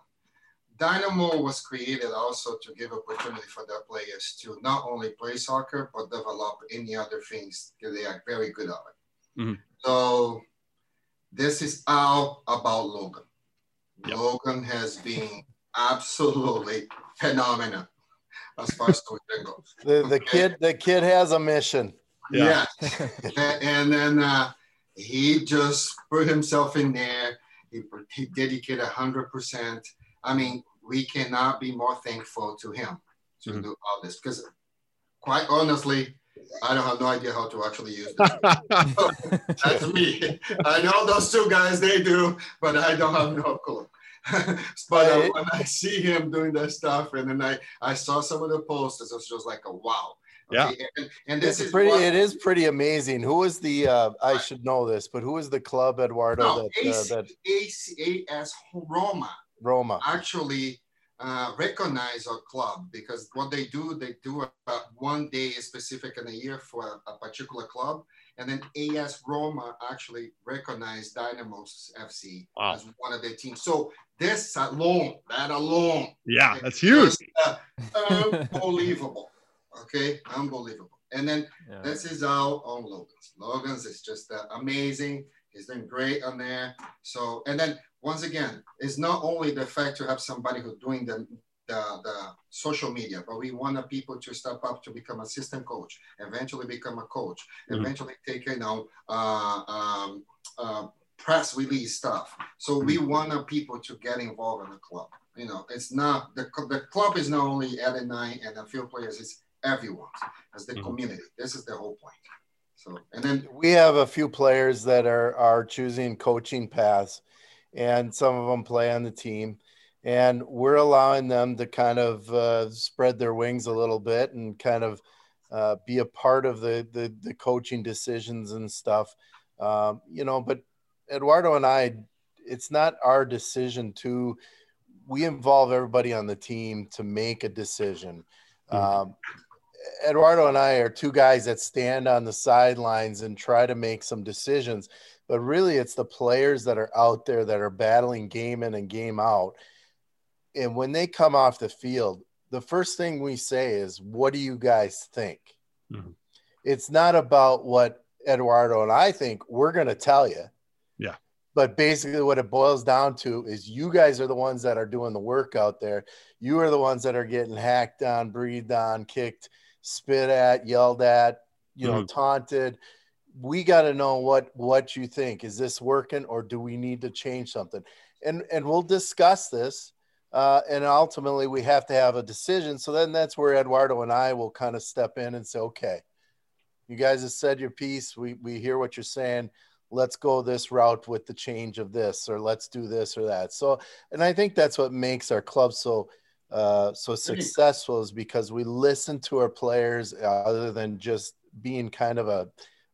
Dynamo was created also to give opportunity for their players to not only play soccer but develop any other things because they are very good at. Mm-hmm. So this is all about Logan. Yep. Logan has been absolutely phenomenal as far as coaching goes. The, the okay. kid, the kid has a mission. Yeah, and, and, then uh, he just put himself in there. He, he dedicated hundred percent. I mean, we cannot be more thankful to him to mm-hmm. do all this because, quite honestly, I don't have no idea how to actually use this. That's me. I know those two guys, they do, but I don't have no clue. but uh, when I see him doing that stuff, and then I, I saw some of the posts, it was just like a wow. Okay? Yeah, and, and this it's is pretty. What, it is pretty amazing. Who is the? Uh, I should know this, but who is the club, Eduardo? No, that, AC, uh, that ACAS Roma. Roma actually uh, recognize our club because what they do, they do a, one day specific in a year for a, a, particular club. And then AS Roma actually recognize Dynamos FC wow. as one of their teams. So this alone, that alone. Yeah, that's huge. Just, uh, unbelievable. Okay, unbelievable. And then yeah. this is our own Logan's. Logan's is just uh, amazing. He's doing great on there. So, and then once again, it's not only the fact to have somebody who's doing the, the, the social media, but we want the people to step up to become assistant coach, eventually become a coach, mm-hmm. eventually take, you know, uh, um, uh, press release stuff. So we mm-hmm. want people to get involved in the club. You know, it's not the, the club is not only Ed and I and a few players, it's everyone as the mm-hmm. community. This is the whole point. So, and then we have a few players that are are choosing coaching paths, and some of them play on the team, and we're allowing them to kind of uh, spread their wings a little bit and kind of uh, be a part of the, the the coaching decisions and stuff. Um, you know, but Eduardo and I, it's not our decision to. We involve everybody on the team to make a decision. Mm-hmm. Um, Eduardo and I are two guys that stand on the sidelines and try to make some decisions, but really it's the players that are out there that are battling game in and game out. And when they come off the field, the first thing we say is, What do you guys think? Mm-hmm. It's not about what Eduardo and I think. We're going to tell you. Yeah. But basically, what it boils down to is you guys are the ones that are doing the work out there. You are the ones that are getting hacked on, breathed on, kicked spit at, yelled at, you know, mm-hmm. taunted. We got to know what what you think. Is this working, or do we need to change something? And and we'll discuss this. Uh, and ultimately, we have to have a decision. So then that's where Eduardo and I will kind of step in and say, okay, you guys have said your piece. We we hear what you're saying. Let's go this route with the change of this, or let's do this or that. So, and I think that's what makes our club so uh, so successful is because we listen to our players uh, other than just being kind of a,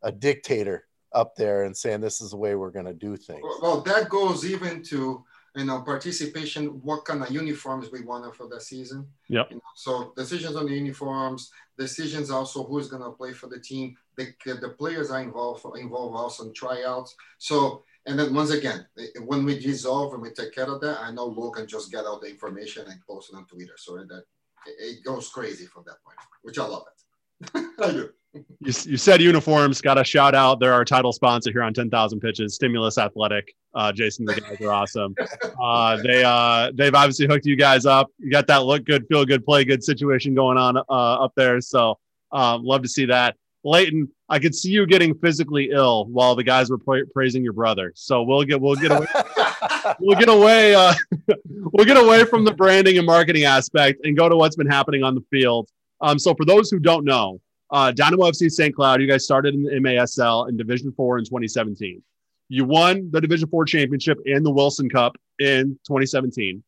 a dictator up there and saying this is the way we're going to do things. Well, that goes even to you know participation, what kind of uniforms we want for the season. Yeah. You know, so decisions on the uniforms, decisions also who's going to play for the team. The, the players are involved involved also in tryouts. So and then once again, when we dissolve and we take care of that, I know Logan just get out the information and post it on Twitter. So that it goes crazy from that point, which I love it. I do. You, you said uniforms. Got a shout out. They're our title sponsor here on 10,000 Pitches. Stimulus Athletic. Uh, Jason, the guys are awesome. Uh, they uh, they've obviously hooked you guys up. You got that look good, feel good, play good situation going on uh, up there. So um, love to see that. Leighton, I could see you getting physically ill while the guys were pra- praising your brother. So we'll get we'll get away we'll get away uh, we'll get away from the branding and marketing aspect and go to what's been happening on the field. Um, so for those who don't know, uh, Dynamo FC St. Cloud, you guys started in the MASL in Division Four in 2017. You won the Division Four championship and the Wilson Cup in 2017.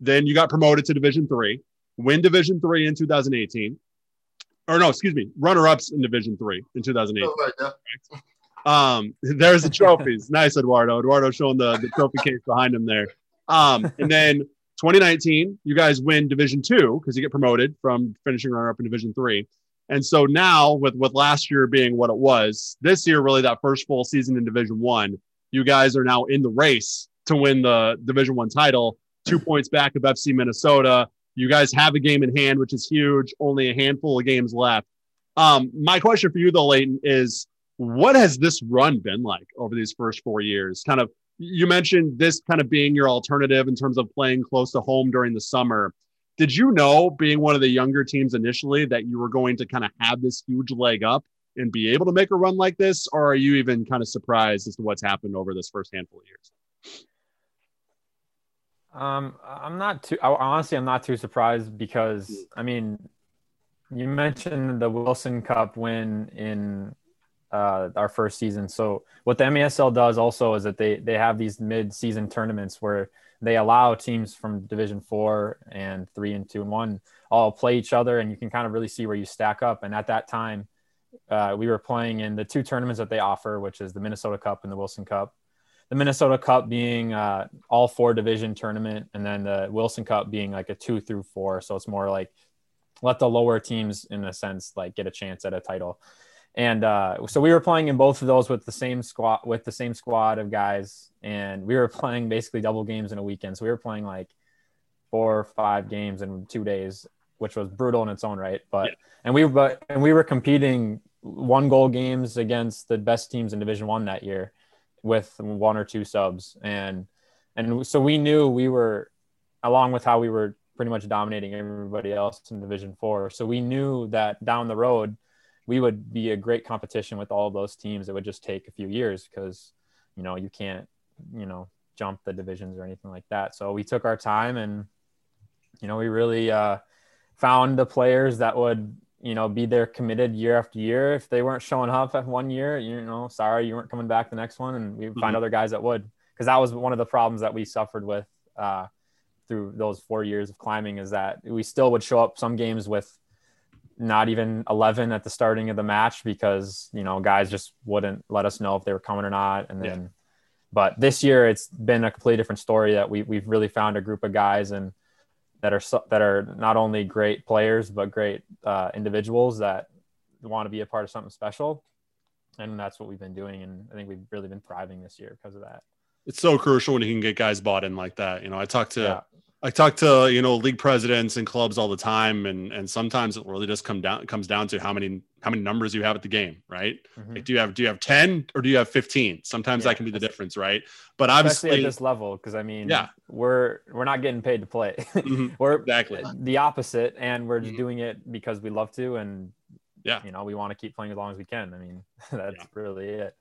Then you got promoted to Division Three, win Division Three in 2018 or no, excuse me, runner-ups in Division Three in 2008. Um, there's the trophies. nice, Eduardo. Eduardo showing the, the trophy case behind him there. Um, and then 2019, you guys win Division Two because you get promoted from finishing runner-up in Division Three. And so now, with with last year being what it was, this year really that first full season in Division One, you guys are now in the race to win the Division One title, two points back of FC Minnesota. You guys have a game in hand, which is huge. Only a handful of games left. Um, my question for you, though, Leighton, is what has this run been like over these first four years? Kind of, you mentioned this kind of being your alternative in terms of playing close to home during the summer. Did you know, being one of the younger teams initially, that you were going to kind of have this huge leg up and be able to make a run like this? Or are you even kind of surprised as to what's happened over this first handful of years? Um, I'm not too. Honestly, I'm not too surprised because I mean, you mentioned the Wilson Cup win in uh, our first season. So what the MASL does also is that they they have these mid-season tournaments where they allow teams from Division Four and Three and Two and One all play each other, and you can kind of really see where you stack up. And at that time, uh, we were playing in the two tournaments that they offer, which is the Minnesota Cup and the Wilson Cup the Minnesota Cup being uh, all four division tournament, and then the Wilson Cup being like a two through four. So it's more like let the lower teams, in a sense, like get a chance at a title. And uh, so we were playing in both of those with the same squad with the same squad of guys, and we were playing basically double games in a weekend. So we were playing like four or five games in two days, which was brutal in its own right. But yeah. and we but and we were competing one goal games against the best teams in Division One that year with one or two subs. And and so we knew we were, along with how we were pretty much dominating everybody else in Division Four. So we knew that down the road, we would be a great competition with all of those teams. It would just take a few years because, you know, you can't, you know, jump the divisions or anything like that. So we took our time and, you know, we really uh, found the players that would, you know, be there committed year after year. If they weren't showing up at one year, you know, sorry, you weren't coming back the next one. And we mm-hmm. find other guys that would, because that was one of the problems that we suffered with uh, through those four years of climbing is that we still would show up some games with not even 11 at the starting of the match because you know guys just wouldn't let us know if they were coming or not. And then yeah. but this year it's been a completely different story that we, we've really found a group of guys and that are that are not only great players but great uh, individuals that want to be a part of something special. And that's what we've been doing. And i think we've really been thriving this year because of that. It's so crucial when you can get guys bought in like that. You know i talked to yeah. I talk to you know league presidents and clubs all the time, and and sometimes it really just come down comes down to how many how many numbers you have at the game, right? Mm-hmm. Like, do you have do you have ten or do you have fifteen? Sometimes yeah, that can be the difference, right? But obviously at this level, because I mean, yeah, we're we're not getting paid to play. Mm-hmm. we're exactly the opposite, and we're just mm-hmm. doing it because we love to, and yeah, you know, we want to keep playing as long as we can. I mean, that's yeah. really it.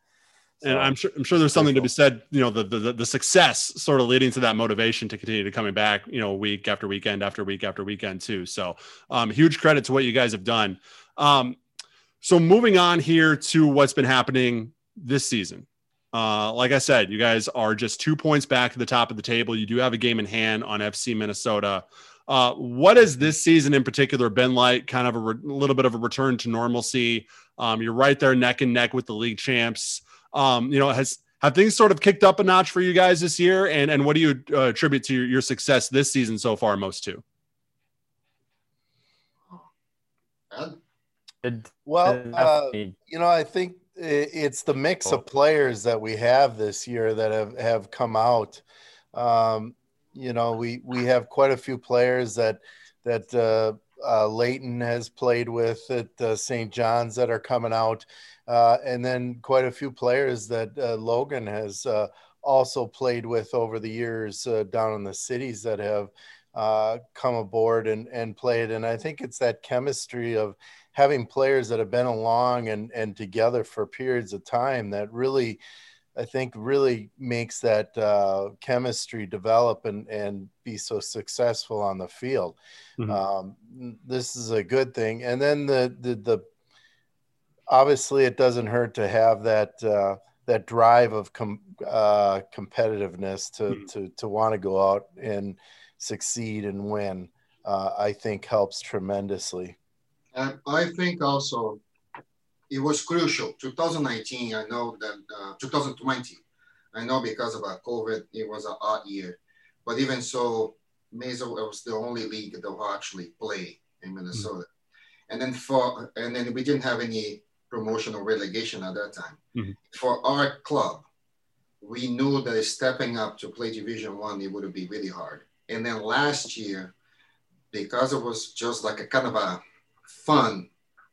And I'm sure I'm sure there's something to be said, you know, the, the the success sort of leading to that motivation to continue to coming back, you know, week after weekend after week after weekend too. So, um, huge credit to what you guys have done. Um, so moving on here to what's been happening this season. Uh, like I said, you guys are just two points back at the top of the table. You do have a game in hand on FC Minnesota. Uh, what has this season in particular been like? Kind of a re- little bit of a return to normalcy. Um, you're right there neck and neck with the league champs. Um, you know, has have things sort of kicked up a notch for you guys this year? And and what do you uh, attribute to your, your success this season so far, most to? Well, uh, you know, I think it's the mix of players that we have this year that have, have come out. Um, you know, we we have quite a few players that that uh, uh, Leighton has played with at uh, St. John's that are coming out. Uh, and then quite a few players that uh, Logan has uh, also played with over the years uh, down in the cities that have uh, come aboard and, and played. And I think it's that chemistry of having players that have been along and, and together for periods of time that really, I think, really makes that uh, chemistry develop and, and be so successful on the field. Mm-hmm. Um, this is a good thing. And then the, the, the obviously it doesn't hurt to have that uh, that drive of com- uh, competitiveness to mm-hmm. to to want to go out and succeed and win. Uh, I think helps tremendously. And I think also it was crucial. 2019, I know that uh, 2020, I know because of COVID, it was an odd year. But even so, Mesa was the only league that will actually play in Minnesota. Mm-hmm. And then for and then we didn't have any promotion or relegation at that time. Mm-hmm. For our club, we knew that stepping up to play Division One, it would be really hard. And then last year, because it was just like a kind of a fun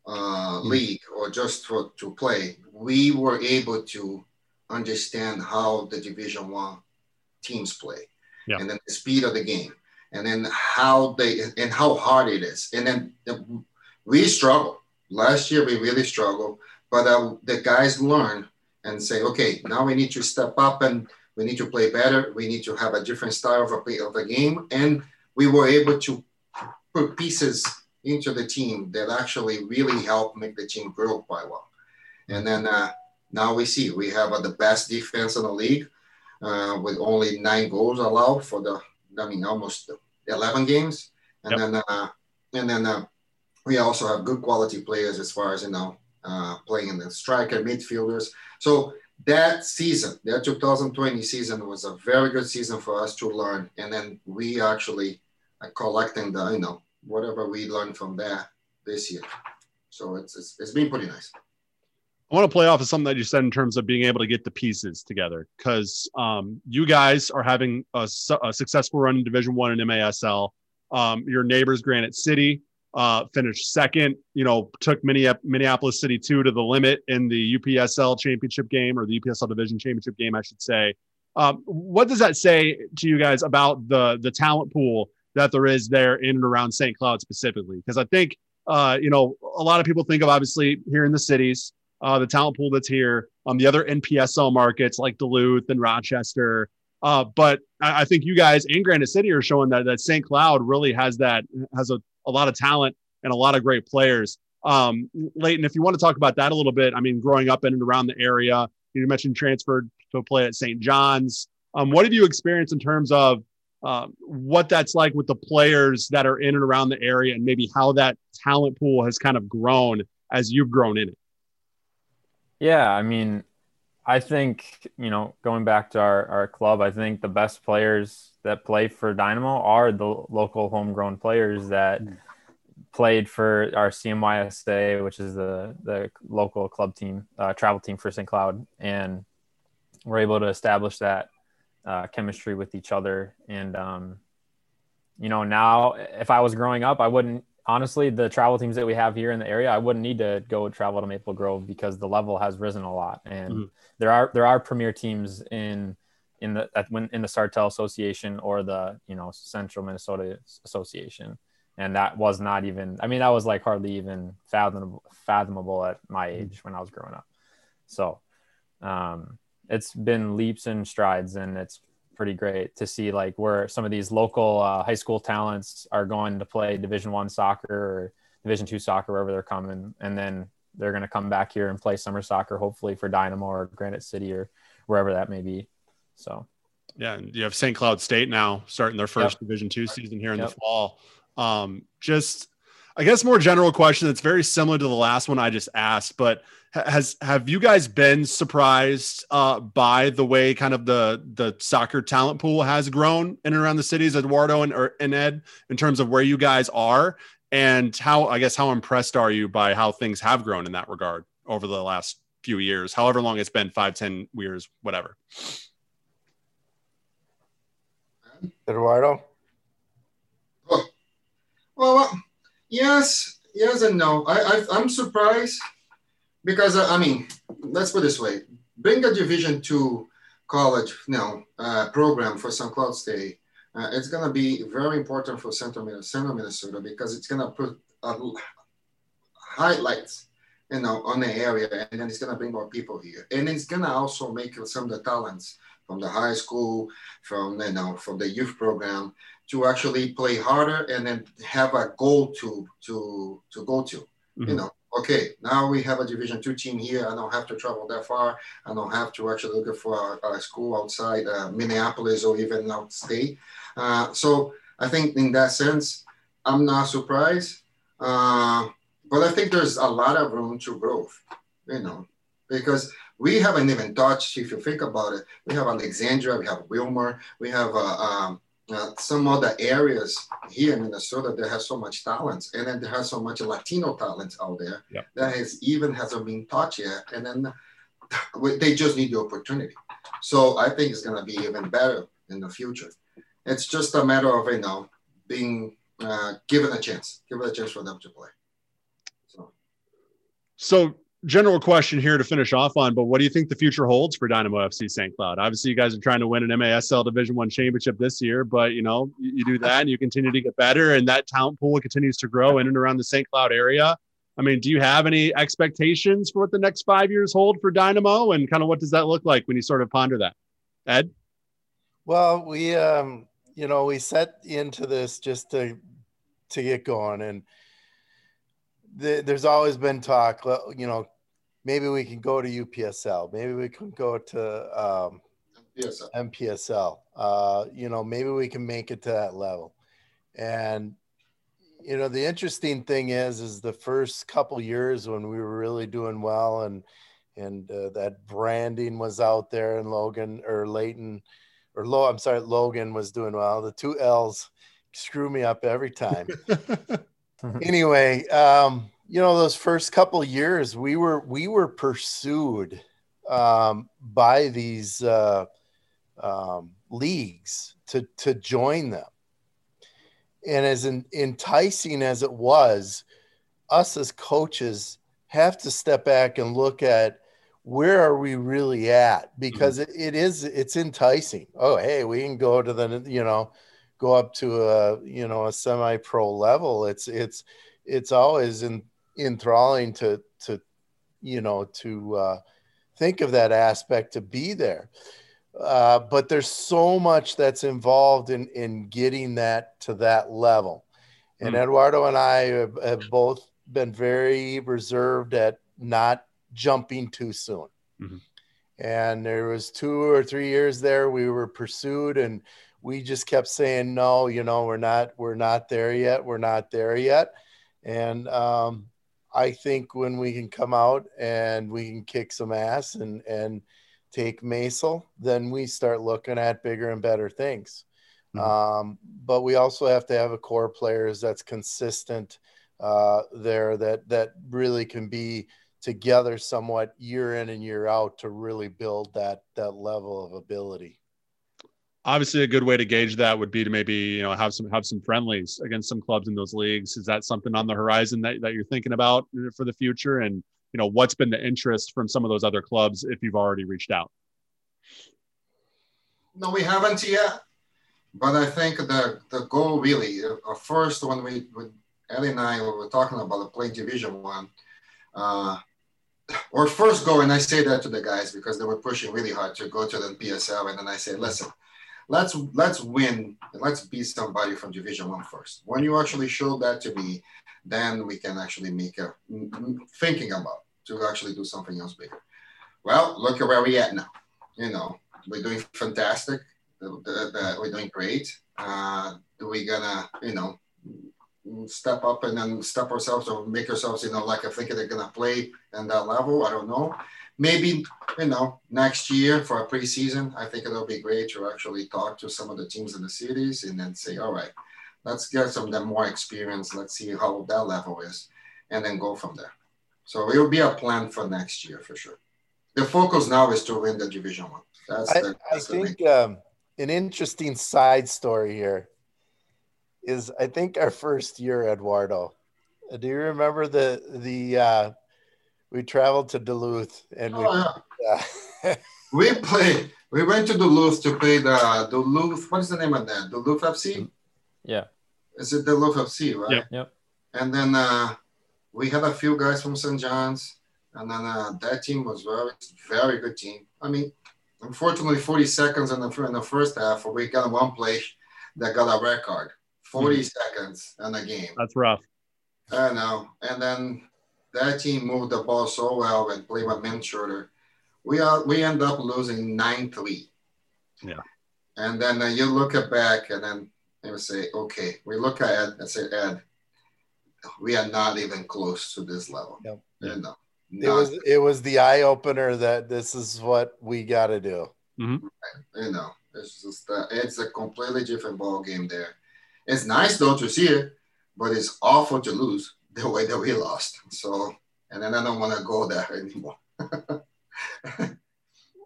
uh, mm-hmm. league or just for, to play, we were able to understand how the Division One teams play, yeah. and then the speed of the game, and then how they and how hard it is, and then the, we struggle Last year we really struggled, but uh, the guys learned and say, okay, now we need to step up and we need to play better. We need to have a different style of a play of a game, and we were able to put pieces into the team that actually really helped make the team grow quite well. And then uh, now we see we have uh, the best defense in the league uh, with only nine goals allowed for the, I mean, almost 11 games. And yep. then, uh, and then uh, we also have good quality players as far as you know uh, playing in the striker midfielders. So that season, that 2020 season, was a very good season for us to learn, and then we actually are collecting the you know whatever we learned from there this year. So it's, it's, it's been pretty nice. I want to play off of something that you said in terms of being able to get the pieces together because um, you guys are having a, a, successful run in Division One and MASL. Um, your neighbors, Granite City, uh, finished second. You know, took Minneapolis City two to the limit in the UPSL championship game or the UPSL division championship game, I should say. Um, what does that say to you guys about the the talent pool that there is there in and around St. Cloud specifically? Because I think uh, you know a lot of people think of obviously here in the cities, uh, the talent pool that's here, um, the other NPSL markets like Duluth and Rochester. Uh, but I, I think you guys in Granite City are showing that that St. Cloud really has that has a, a lot of talent and a lot of great players. Um, Leighton, if you want to talk about that a little bit, I mean, growing up in and around the area, you mentioned transferred to play at St. John's. Um, what have you experienced in terms of uh, what that's like with the players that are in and around the area and maybe how that talent pool has kind of grown as you've grown in it? Yeah, I mean, I think, you know, going back to our, our club, I think the best players that play for Dynamo are the local homegrown players that mm played for our CMYSA, which is the the local club team, uh, travel team for St. Cloud, and we're able to establish that uh, chemistry with each other. And um, you know, now if I was growing up, I wouldn't honestly the travel teams that we have here in the area, I wouldn't need to go travel to Maple Grove because the level has risen a lot, and mm-hmm. there are there are premier teams in in the at, when in the Sartell Association or the you know Central Minnesota Association and that was not even i mean that was like hardly even fathomable fathomable at my mm-hmm. age when i was growing up so um, it's been leaps and strides and it's pretty great to see like where some of these local uh, high school talents are going to play division one soccer or division two soccer wherever they're coming and then they're going to come back here and play summer soccer hopefully for dynamo or granite city or wherever that may be so yeah and you have st cloud state now starting their first yep. division two season here in yep. the fall um, just, I guess, more general question that's very similar to the last one I just asked, but has have you guys been surprised uh, by the way kind of the the soccer talent pool has grown in and around the cities, Eduardo and, or, and Ed, in terms of where you guys are and how I guess how impressed are you by how things have grown in that regard over the last few years, however long it's been, five, ten years, whatever. Eduardo. Well, yes, yes and no. I, I am surprised because uh, I mean, let's put this way: bring a Division two college, know, uh, program for St. Cloud State. Uh, it's gonna be very important for Central Minnesota, because it's gonna put uh, highlights, you know, on the area, and then it's gonna bring more people here, and it's gonna also make some of the talents from the high school, from you know, from the youth program to actually play harder and then have a goal to to to go to. Mm-hmm. You know, okay, now we have a Division two team here. I don't have to travel that far. I don't have to actually look for a, a school outside uh, Minneapolis or even outstate. Uh, so I think in that sense, I'm not surprised. Uh, but I think there's a lot of room to growth. You know, because we haven't even touched. If you think about it, we have Alexandria, we have Willmar, we have. Uh, um, uh, some other areas here in Minnesota that have so much talent, and then there has so much Latino talent out there that has even hasn't been taught yet, and then they just need the opportunity. So I think it's going to be even better in the future. It's just a matter of you know being uh, given a chance, given a chance for them to play. So, so general question here to finish off on, but what do you think the future holds for Dynamo FC St. Cloud? Obviously, you guys are trying to win an MASL Division One championship this year, but you know you, do that and you continue to get better, and that talent pool continues to grow in and around the St. Cloud area. I mean, do you have any expectations for what the next five years hold for Dynamo, and kind of what does that look like when you sort of ponder that, Ed? Well, we um, you know we set into this just to to get going and the, there's always been talk, you know, maybe we can go to UPSL, maybe we can go to um, MPSL. MPSL. Uh, you know, maybe we can make it to that level. And you know, the interesting thing is, is the first couple years when we were really doing well, and and uh, that branding was out there, and Logan or Layton or Lo, I'm sorry, Logan was doing well. The two L's screw me up every time. anyway, um, you know, those first couple years, we were we were pursued um, by these uh, um, leagues to to join them, and as in, enticing as it was, us as coaches have to step back and look at where are we really at? Because mm-hmm. it, it is it's enticing. Oh, hey, we can go to the you know, go up to a you know a semi-pro level. It's it's it's always in, enthralling to to you know to uh, think of that aspect to be there. Uh, but there's so much that's involved in in getting that to that level. And mm. Eduardo and I have, have, both been very reserved at not jumping too soon. Mm-hmm. And there was two or three years there we were pursued and we just kept saying no, you know, we're not we're not there yet. We're not there yet. And um, I think when we can come out and we can kick some ass and and take MASL, then we start looking at bigger and better things. Mm-hmm. Um, but we also have to have a core players that's consistent uh, there that that really can be together somewhat year in and year out to really build that that level of ability. Obviously, a good way to gauge that would be to maybe you know have some have some friendlies against some clubs in those leagues. Is that something on the horizon that, that you're thinking about for the future? And you know what's been the interest from some of those other clubs if you've already reached out? No, we haven't yet. But I think the the goal really, uh, first when we when Ellie and I were talking about playing Division One, uh, our first goal, and I say that to the guys because they were pushing really hard to go to the PSL, and then I say, listen, let's let's win, let's beat somebody from Division One first. When you actually show that to me, then we can actually make a thinking about to actually do something else bigger. Well, look at where we at now. You know, we're doing fantastic that we're doing great. Uh, we gonna, you know, step up and then step ourselves or make ourselves, you know, like I think they're gonna play in that level? I don't know. Maybe, you know, next year for a preseason, I think it'll be great to actually talk to some of the teams in the cities and then say, all right, let's get some of them more experience. Let's see how that level is, and then go from there. So it will be a plan for next year for sure. The focus now is to win the division one. That's I, the, that's I think um, an interesting side story here is I think our first year, Eduardo. Do you remember the the uh, we traveled to Duluth and we oh, yeah. we played we went to Duluth to play the Duluth what is the name of that Duluth FC yeah is it Duluth FC right yep, yep. and then uh, we had a few guys from St. John's and then uh, that team was very very good team I mean Unfortunately, 40 seconds in the, in the first half, we got one play that got a record. 40 mm-hmm. seconds in the game. That's rough. I know. And then that team moved the ball so well and played with men shorter. We are we end up losing 9 3. Yeah. And then uh, you look at back and then you say, okay, we look at Ed and say, Ed, we are not even close to this level. Yep. You know, it was it was the eye opener that this is what we got to do. Mm-hmm. You know, it's just uh, it's a completely different ball game there. It's nice though to see it, but it's awful to lose the way that we lost. So, and then I don't want to go there anymore.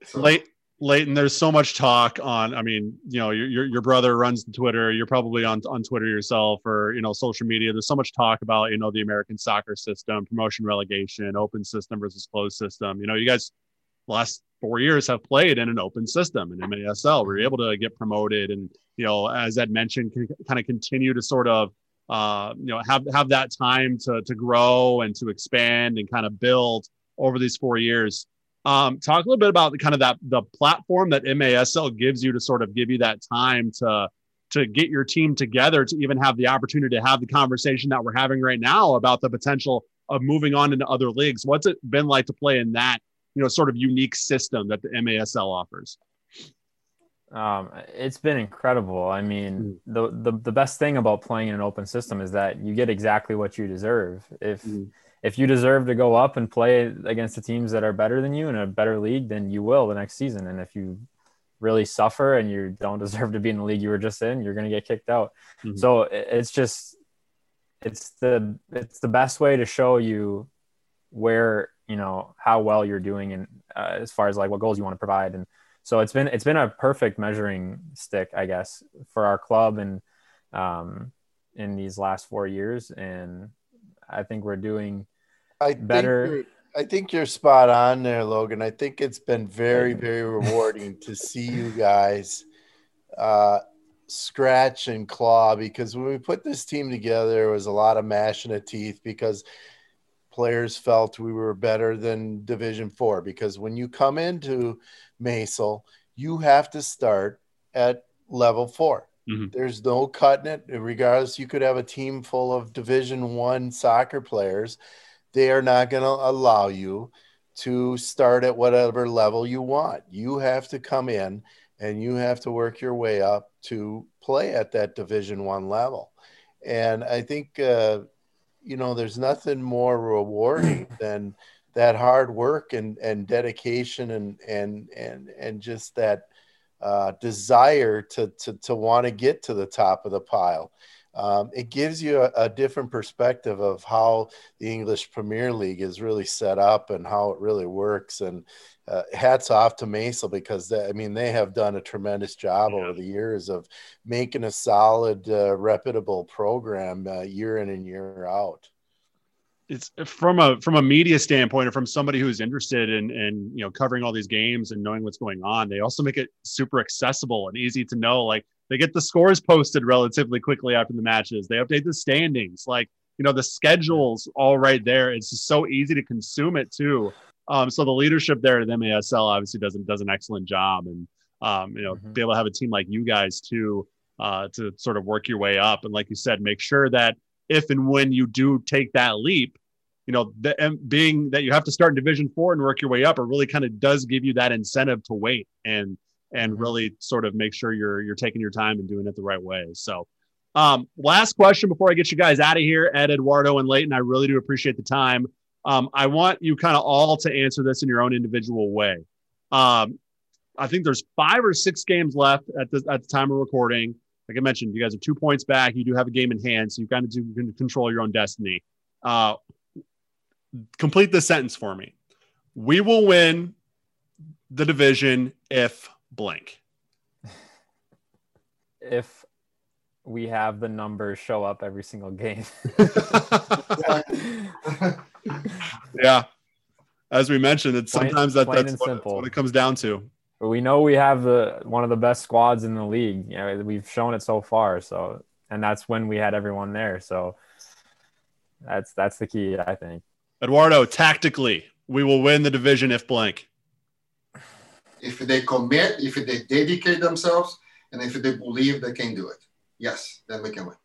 so, Late Leighton, there's so much talk on. I mean, you know, your, your, brother runs Twitter. You're probably on on Twitter yourself or you know social media. There's so much talk about you know the American soccer system, promotion, relegation, open system versus closed system. You know, you guys last four years have played in an open system in MASL. We are able to get promoted, and you know, as Ed mentioned, kind of continue to sort of uh, you know have have that time to to grow and to expand and kind of build over these four years. Um, talk a little bit about the kind of that the platform that MASL gives you to sort of give you that time to to get your team together to even have the opportunity to have the conversation that we're having right now about the potential of moving on into other leagues. What's it been like to play in that, you know, sort of unique system that the MASL offers? Um, it's been incredible. I mean, mm. the, the the best thing about playing in an open system is that you get exactly what you deserve. If mm if you deserve to go up and play against the teams that are better than you in a better league, then you will the next season. And if you really suffer and you don't deserve to be in the league you were just in, you're going to get kicked out. Mm-hmm. So it's just it's the it's the best way to show you where you know how well you're doing and uh, as far as like what goals you want to provide and so it's been it's been a perfect measuring stick i guess for our club and um in these last four years and i think we're doing I better. I think you're spot on there, Logan. I think it's been very, very rewarding to see you guys uh, scratch and claw because when we put this team together, it was a lot of mashing of teeth because players felt we were better than Division Four. Because when you come into MASL, you have to start at level 4 mm-hmm. There's no cutting it. Regardless, you could have a team full of Division One soccer players. They are not going to allow you to start at whatever level you want. You have to come in and you have to work your way up to play at that Division One level. And I think uh, you know there's nothing more rewarding than that hard work and and dedication and and and and just that uh, desire to to to want to get to the top of the pile. Um, it gives you a, a, different perspective of how the English Premier League is really set up and how it really works. And uh, hats off to MASL because they, I mean they have done a tremendous job yeah. over the years of making a solid, uh, reputable program uh, year in and year out it's from a from a media standpoint or from somebody who's interested in in you know covering all these games and knowing what's going on they also make it super accessible and easy to know. Like they get the scores posted relatively quickly after the matches. They update the standings. Like you know the schedules all right there. It's just so easy to consume it too. Um, so the leadership there at masl obviously does, does an excellent job and um, you know mm-hmm. be able to have a team like you guys too uh, to sort of work your way up. And like you said make sure that if and when you do take that leap you know, the, being that you have to start in Division Four and work your way up, it really kind of does give you that incentive to wait and and mm-hmm. really sort of make sure you're you're taking your time and doing it the right way. So, um, last question before I get you guys out of here, Ed, Eduardo, and Leighton. I really do appreciate the time. Um, I want you kind of all to answer this in your own individual way. Um, I think there's five or six games left at the at the time of recording. Like I mentioned, you guys are two points back. You do have a game in hand, so you kind of do control your own destiny. Uh, complete this sentence for me. We will win the division if blank. If we have the numbers show up every single game. yeah. As we mentioned, it's plain, sometimes that, that's what, that's what, it comes down to. But we know we have the one of the best squads in the league. You know, we've shown it so far. So and that's when we had everyone there. So that's that's the key, I think. Eduardo, tactically, we will win the division if blank. If they commit, if they dedicate themselves, and if they believe they can do it, yes, then we can win.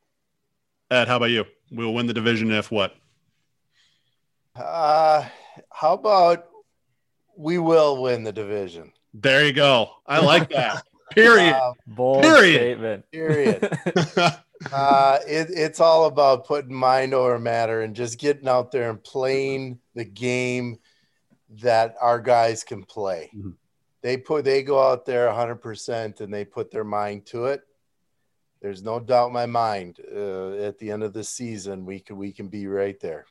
Ed, how about you? We'll win the division if what? Uh, how about we will win the division? There you go. I like that. Period. Uh, Bold Period. statement. Period. uh, it, it's all about putting mind over matter and just getting out there and playing the game that our guys can play. Mm-hmm. They put they go out there 100% and they put their mind to it. There's no doubt in my mind. Uh, at the end of the season, we can we can be right there.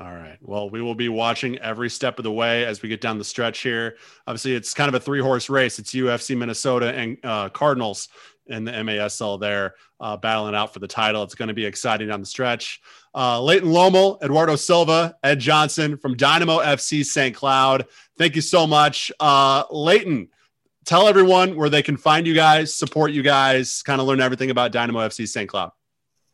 All right. Well, we will be watching every step of the way as we get down the stretch here. Obviously, it's kind of a three horse race. It's UFC Minnesota and uh, Cardinals in the MASL there, uh, battling out for the title. It's going to be exciting down the stretch. Uh, Leighton Lommel, Eduardo Silva, Ed Johnson from Dynamo FC St. Cloud. Thank you so much. Uh, Leighton, tell everyone where they can find you guys, support you guys, kind of learn everything about Dynamo FC St. Cloud.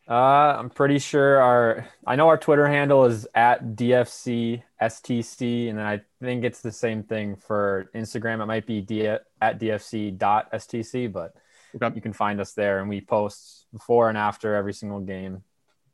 Uh, I'm pretty sure our I know our Twitter handle is at DFC STC, and I think it's the same thing for Instagram. It might be D- at DFC.stc, but Okay. You can find us there, and we post before and after every single game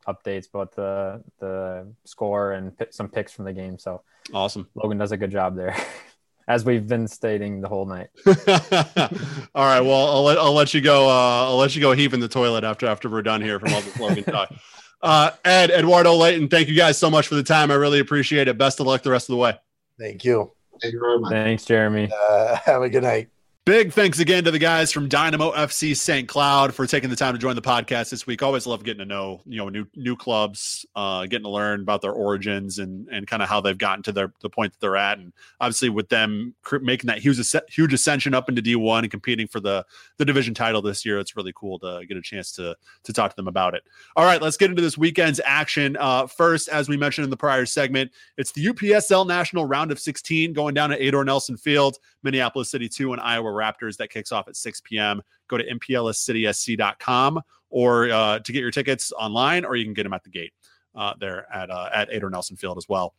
updates about the the score and p- some picks from the game. So awesome. Logan does a good job there, as we've been stating the whole night. all right. Well, I'll let I'll let you go. Uh, I'll let you go heave in the toilet after after we're done here from all the Logan talk. Uh, Ed, Eduardo, Leighton, thank you guys so much for the time. I really appreciate it. Best of luck the rest of the way. Thank you. Thank you very much. Thanks, Jeremy. Uh, have a good night. Big thanks again to the guys from Dynamo FC St. Cloud for taking the time to join the podcast this week. Always love getting to know, you know, new new clubs, uh, getting to learn about their origins and and kind of how they've gotten to their the point that they're at. And obviously with them making that huge huge ascension up into D1 and competing for the the division title this year, it's really cool to get a chance to to talk to them about it. All right, let's get into this weekend's action. Uh, first, as we mentioned in the prior segment, it's the UPSL National Round of 16 going down at Edor Nelson Field, Minneapolis City 2 and Iowa Raptors that kicks off at 6 p.m. Go to mplscitysc.com or uh, to get your tickets online, or you can get them at the gate uh, there at uh, at Edor Nelson Field as well.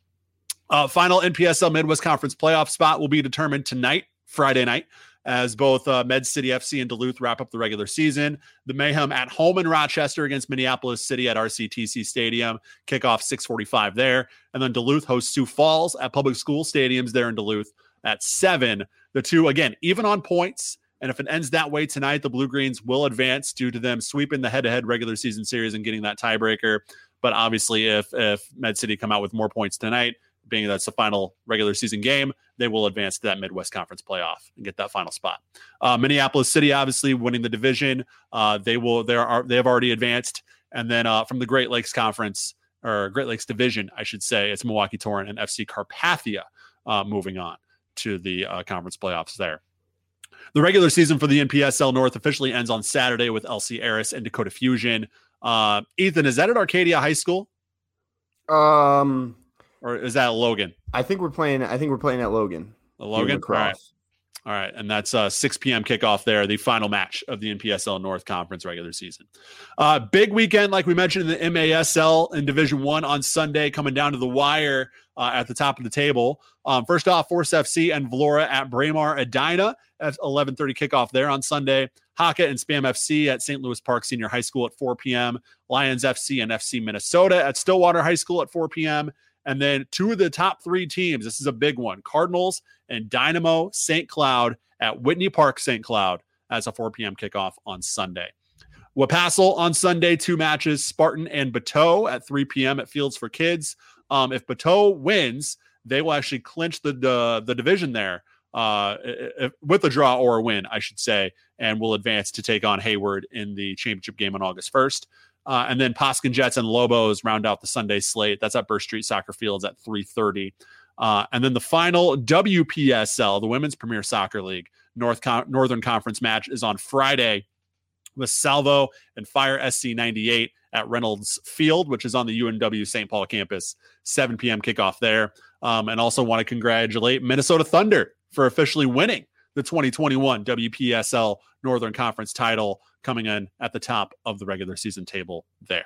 Uh, final NPSL Midwest Conference playoff spot will be determined tonight, Friday night, as both uh, Med City FC and Duluth wrap up the regular season. The Mayhem at home in Rochester against Minneapolis City at RCTC Stadium. Kickoff 645 there. And then Duluth hosts Sioux Falls at Public School Stadiums there in Duluth at 7. The two, again, even on points. And if it ends that way tonight, the Blue Greens will advance due to them sweeping the head-to-head regular season series and getting that tiebreaker. But obviously, if if Med City come out with more points tonight, being that's the final regular season game, they will advance to that Midwest Conference playoff and get that final spot. Uh, Minneapolis City, obviously winning the division, uh, they will. They are they have already advanced, and then uh, from the Great Lakes Conference or Great Lakes Division, I should say, it's Milwaukee Torrent and FC Carpathia uh, moving on to the uh, conference playoffs there. The regular season for the NPSL North officially ends on Saturday with LC Aris and Dakota Fusion. Uh, Ethan, is that at Arcadia High School? Um, or is that Logan? I think we're playing. I think we're playing at Logan. Logan. Right. All right, and that's uh 6 p.m. kickoff there, the final match of the NPSL North Conference regular season. Uh, big weekend, like we mentioned in the MASL in Division One on Sunday, coming down to the wire uh, at the top of the table. Um, first off, Force FC and Vlora at Braemar Edina at 11:30 kickoff there on Sunday. Haka and Spam FC at St. Louis Park Senior High School at 4 p.m. Lions FC and FC Minnesota at Stillwater High School at 4 p.m. And then two of the top three teams, this is a big one Cardinals and Dynamo St. Cloud at Whitney Park St. Cloud as a 4 p.m. kickoff on Sunday. Wapassel on Sunday, two matches Spartan and Bateau at 3 p.m. at Fields for Kids. Um, if Bateau wins, they will actually clinch the, the, the division there uh, with a draw or a win, I should say, and will advance to take on Hayward in the championship game on August 1st. Uh, and then Poskin Jets and Lobos round out the Sunday slate. That's at Burst Street Soccer Fields at 3:30. Uh, and then the final WPSL, the Women's Premier Soccer League North Con- Northern Conference match, is on Friday with Salvo and Fire SC 98 at Reynolds Field, which is on the UNW St. Paul campus. 7 p.m. kickoff there. Um, and also want to congratulate Minnesota Thunder for officially winning the 2021 WPSL Northern Conference title coming in at the top of the regular season table there.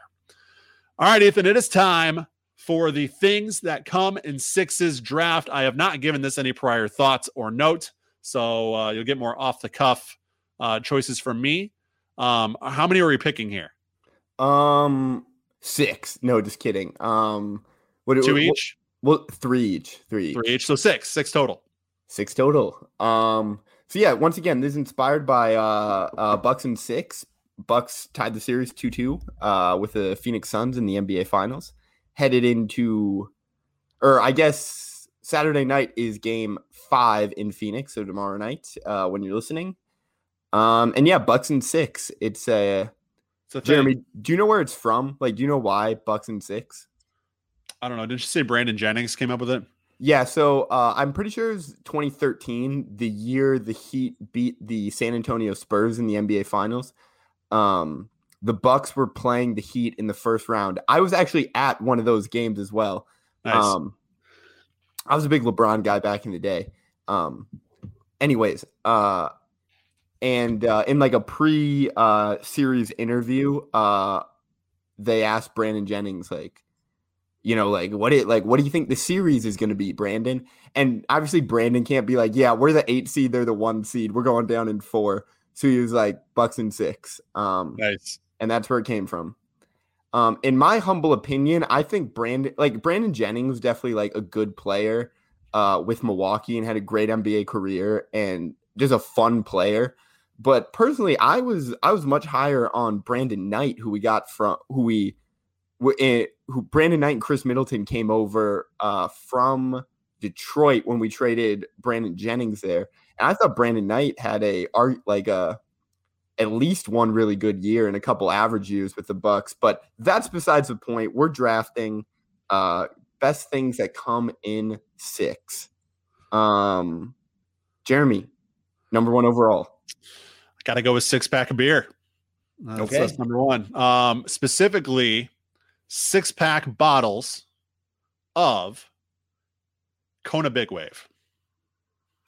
All right, Ethan, it is time for the things that come in sixes draft. I have not given this any prior thoughts or note, so uh, you'll get more off the cuff uh, choices from me. Um, how many are we picking here? Um, six. No, just kidding. Um, what two what, each? Well, three each. Three. Each. Three each. So six. Six total. Six total. Um, so yeah, once again, this is inspired by uh, uh, Bucks and six. Bucks tied the series two two uh, with the Phoenix Suns in the NBA Finals. Headed into, or I guess Saturday night is Game Five in Phoenix. So tomorrow night, uh, when you're listening, um, and yeah, Bucks and six. It's a. So Jeremy, do you know where it's from? Like, do you know why Bucks and six? I don't know. Did you say Brandon Jennings came up with it? Yeah, so uh, I'm pretty sure it was 2013, the year the Heat beat the San Antonio Spurs in the NBA Finals. Um, the Bucks were playing the Heat in the first round. I was actually at one of those games as well. Nice. Um, I was a big LeBron guy back in the day. Um, anyways, uh, and uh, in like a pre uh, series interview, uh, they asked Brandon Jennings like, you know, like what it like what do you think the series is going to be, Brandon? And obviously Brandon can't be like, yeah, we're the 8 seed, they're the 1 seed. We're going down in 4. So he was like Bucks and 6. Um Nice. And that's where it came from. Um in my humble opinion, I think Brandon like Brandon Jennings was definitely like a good player uh with Milwaukee and had a great NBA career and just a fun player. But personally, I was I was much higher on Brandon Knight, who we got from who we it, who Brandon Knight and Khris Middleton came over uh, from Detroit when we traded Brandon Jennings there. And I thought Brandon Knight had a art like a at least one really good year and a couple average years with the Bucks. But that's besides the point. We're drafting uh best things that come in six. Um Jeremy, number one overall. Got to go with six pack of beer. That's, okay. that's number one. Um, specifically, six pack bottles of Kona Big Wave.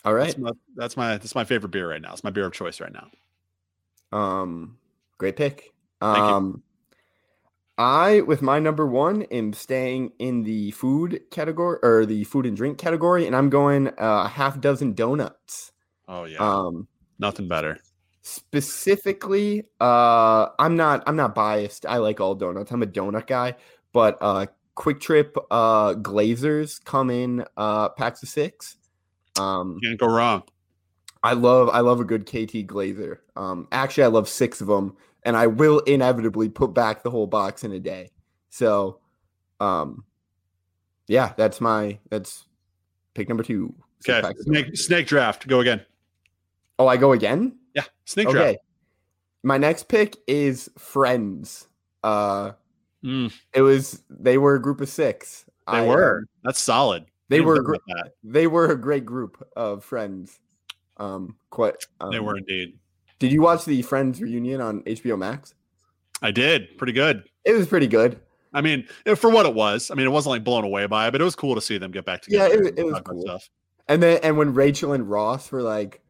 All right, that's my, that's my that's my favorite beer right now. It's my beer of choice right now. Um, great pick. Um, I with my number one am staying in the food category or the food and drink category, and I'm going a uh, half dozen donuts. Oh yeah, um, nothing better. Specifically, uh, I'm not I'm not biased. I like all donuts. I'm a donut guy, but uh, Kwik Trip uh, Glazers come in uh, packs of six. Um, Can't go wrong. I love I love a good KT Glazer. Um, actually, I love six of them, and I will inevitably put back the whole box in a day. So, um, yeah, that's my that's pick number two. Okay, snake, snake draft. Go again. Oh, I go again. Snake okay. draft. My next pick is Friends. Uh, Mm. It was they were a group of six. They I, were. Uh, That's solid. They were gr- they were a great group of friends. Um, quite. Um, they were indeed. Did you watch the Friends reunion on HBO Max? I did. Pretty good. It was pretty good. I mean, for what it was. I mean, it wasn't like blown away by it, but it was cool to see them get back together. Yeah, it, it was cool. Stuff. And then, and when Rachel and Ross were like,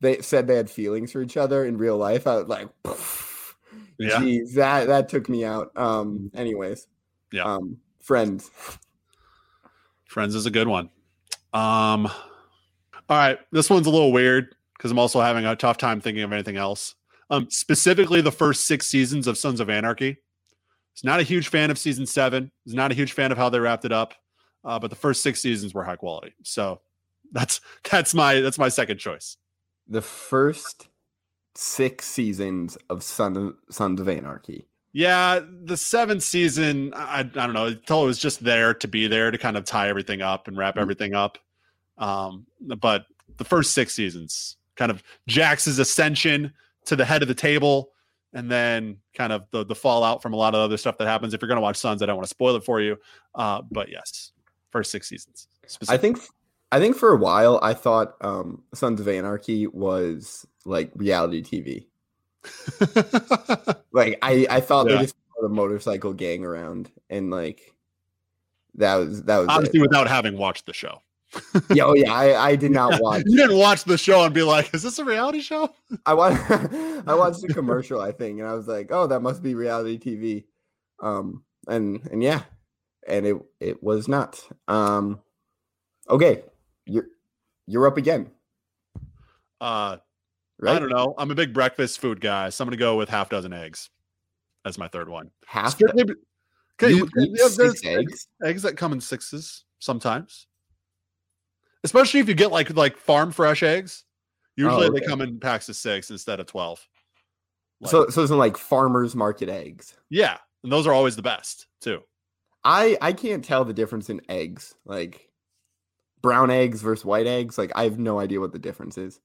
they said they had feelings for each other in real life, I was like. Poof yeah. Jeez, that that took me out. Um, anyways. Yeah. Um, friends. Friends is a good one. Um, all right, this one's a little weird because I'm also having a tough time thinking of anything else. Um, specifically the first six seasons of Sons of Anarchy. He's not a huge fan of season seven. He's not a huge fan of how they wrapped it up. Uh, but the first six seasons were high quality. So that's that's my that's my second choice. The first six seasons of Son of, Sons of Anarchy. Yeah, the seventh season, I, I don't know. It was just there to be there to kind of tie everything up and wrap mm-hmm. everything up. Um, but the first six seasons, kind of Jax's ascension to the head of the table, and then kind of the the fallout from a lot of other stuff that happens. If you're going to watch Sons, I don't want to spoil it for you. Uh, but yes, first six seasons. I think I think for a while I thought um, Sons of Anarchy was like reality TV. like I, I thought yeah. they just put a motorcycle gang around and like that was that was obviously it. without having watched the show. yeah, oh yeah, I, I did not watch. you didn't watch the show and be like, "Is this a reality show?" I watched I watched the commercial, I think, and I was like, "Oh, that must be reality TV." Um, and and yeah, and it it was not. Um, okay, you're you're up again. Uh, Right? I don't know. I'm a big breakfast food guy, so I'm gonna go with half dozen eggs as my third one. Half. Strictly, okay, you you, eggs. Eggs that come in sixes sometimes, especially if you get like like farm fresh eggs. Usually oh, okay. they come in packs of six instead of twelve. Like, so so it's like farmers market eggs. Yeah, and those are always the best too. I I can't tell the difference in eggs, like brown eggs versus white eggs. Like I have no idea what the difference is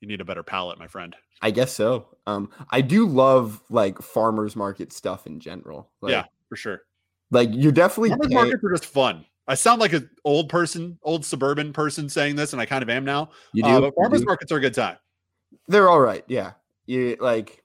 you need a better palate, my friend. I guess so. Um, I do love like farmers market stuff in general. Like, yeah, for sure. Like you're definitely farmers pay- markets are just fun. I sound like an old person, old suburban person saying this, and I kind of am now. You uh, do. Uh, but farmers do. markets are a good time. They're all right. Yeah, you like.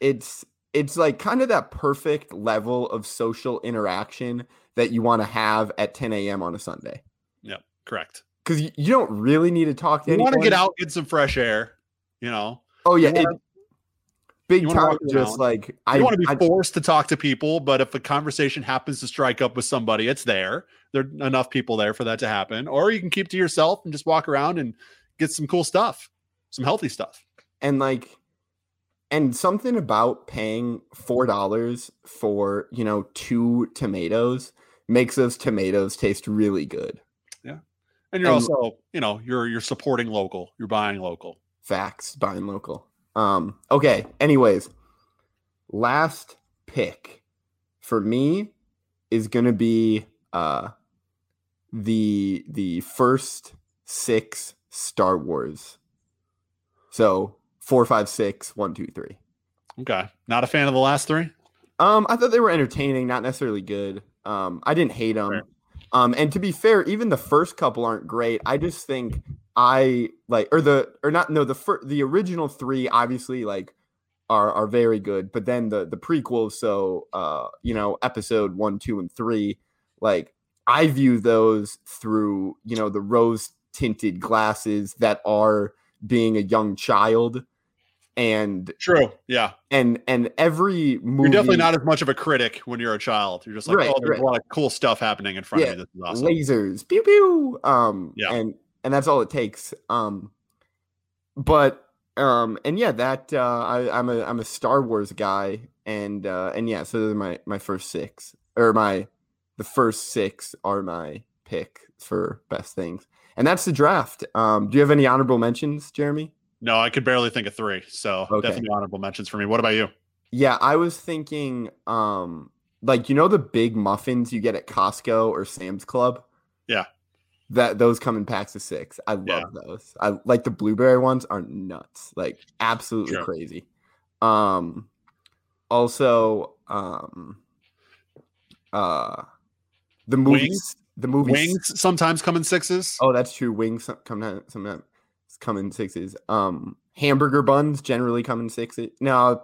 It's it's like kind of that perfect level of social interaction that you want to have at 10 a.m. on a Sunday. Yep, correct because you, you, don't really need to talk to you anyone. want to get out, get some fresh air, you know. Oh yeah, it, big time. Just like I don't want to be I, forced to talk to people, but if a conversation happens to strike up with somebody, it's there. There are enough people there for that to happen. Or you can keep to yourself and just walk around and get some cool stuff, some healthy stuff. And like, and something about paying four dollars for you know two tomatoes makes those tomatoes taste really good. Yeah. And you're and, also, you know, you're you're supporting local. You're buying local. Facts, buying local. Um, okay. Anyways, last pick for me is gonna be uh the the first six Star Wars. So four, five, six, one, two, three. Okay. Not a fan of the last three? Um, I thought they were entertaining, not necessarily good. Um, I didn't hate them. Um, and to be fair, even the first couple aren't great. I just think I like, or the, or not, no, the fir- the original three obviously like are are very good, but then the the prequels, so uh, you know, episode one, two, and three, like I view those through you know the rose tinted glasses that are being a young child and true yeah. and and every movie you're definitely not as much of a critic when you're a child. You're just like right, oh there's right. a lot of cool stuff happening in front yeah, of you this is awesome. lasers pew pew um yeah. and and that's all it takes um but um and yeah that uh I, i'm a i'm a star wars guy and uh and yeah so those are my my first six or my the first six are my pick for best things. And that's the draft. Um do you have any honorable mentions jeremy no, I could barely think of three. So okay. definitely honorable mentions for me. What about you? Yeah, I was thinking, um, like you know the big muffins you get at Costco or Sam's Club. Yeah, that those come in packs of six. I love yeah. those. I like the blueberry ones are nuts, like absolutely True. crazy. Um, also, um, uh, the movies. Wings. The movies. Wings sometimes come in sixes. Oh, that's true. Wings come sometimes come in sixes. Um, hamburger buns generally come in sixes. No,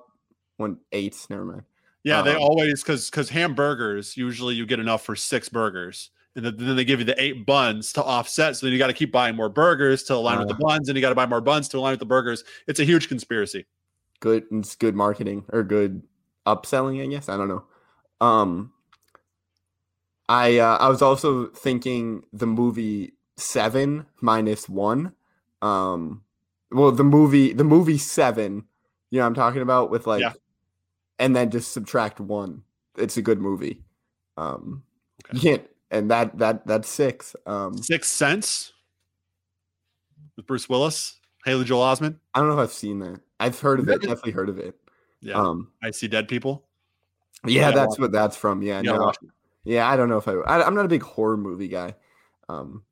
one eights. Never mind. Yeah, um, they always because because hamburgers usually you get enough for six burgers, and then they give you the eight buns to offset. So then you got to keep buying more burgers to align uh, with the uh. buns, and you got to buy more buns to align with the burgers. It's a huge conspiracy. Good, it's good marketing or good upselling, I guess. I don't know. Um, I uh, I was also thinking the movie Seven minus one um well the movie the movie seven you know i'm talking about with like yeah. and then just subtract one. It's a good movie. Um okay. you can't and that that that's six um. Six Sense? With bruce willis? Haley joel osment? I don't know if i've seen that. I've heard of it. Definitely heard of it. Yeah. Um. I see dead people? Yeah, yeah that's what that's from. Yeah no, yeah i don't know if I, I i'm not a big horror movie guy. Um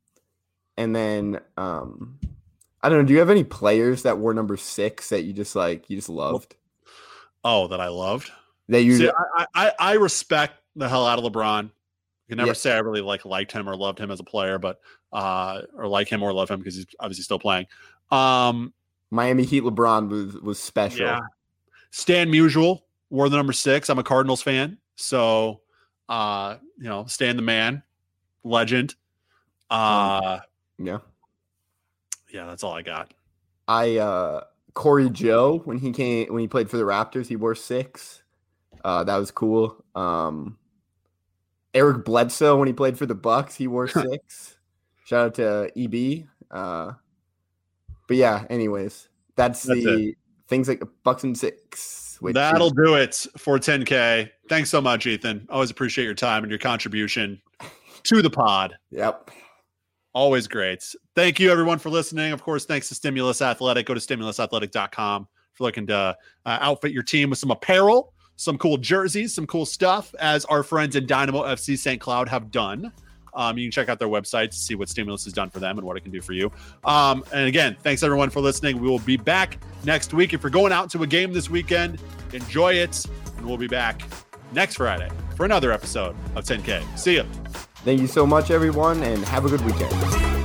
and then um I don't know. Do you have any players that were number six that you just like you just loved? Oh, that I loved. That you See, I, I, I respect the hell out of LeBron. You can never yeah. say I really like liked him or loved him as a player, but uh or like him or love him because he's obviously still playing. Um Miami Heat LeBron was was special. Yeah. Stan Musial wore the number six. I'm a Cardinals fan. So uh, you know, Stan the man, legend. Uh yeah yeah, that's all I got. I uh Corey Joe when he came when he played for the Raptors, he wore six. Uh, that was cool. Um, Eric Bledsoe when he played for the Bucks, he wore six. Shout out to EB. Uh, but yeah, anyways, that's, that's the it. things like Bucks and six. That'll is- do it for 10K. Thanks so much, Ethan. Always appreciate your time and your contribution to the pod. Yep. Always great. Thank you, everyone, for listening. Of course, thanks to Stimulus Athletic. Go to stimulusathletic.com for looking to uh, outfit your team with some apparel, some cool jerseys, some cool stuff, as our friends in Dynamo FC St. Cloud have done. Um, you can check out their website to see what Stimulus has done for them and what it can do for you. Um, and again, thanks everyone for listening. We will be back next week. If you're going out to a game this weekend, enjoy it. And we'll be back next Friday for another episode of 10K. See you. Thank you so much, everyone, and have a good weekend.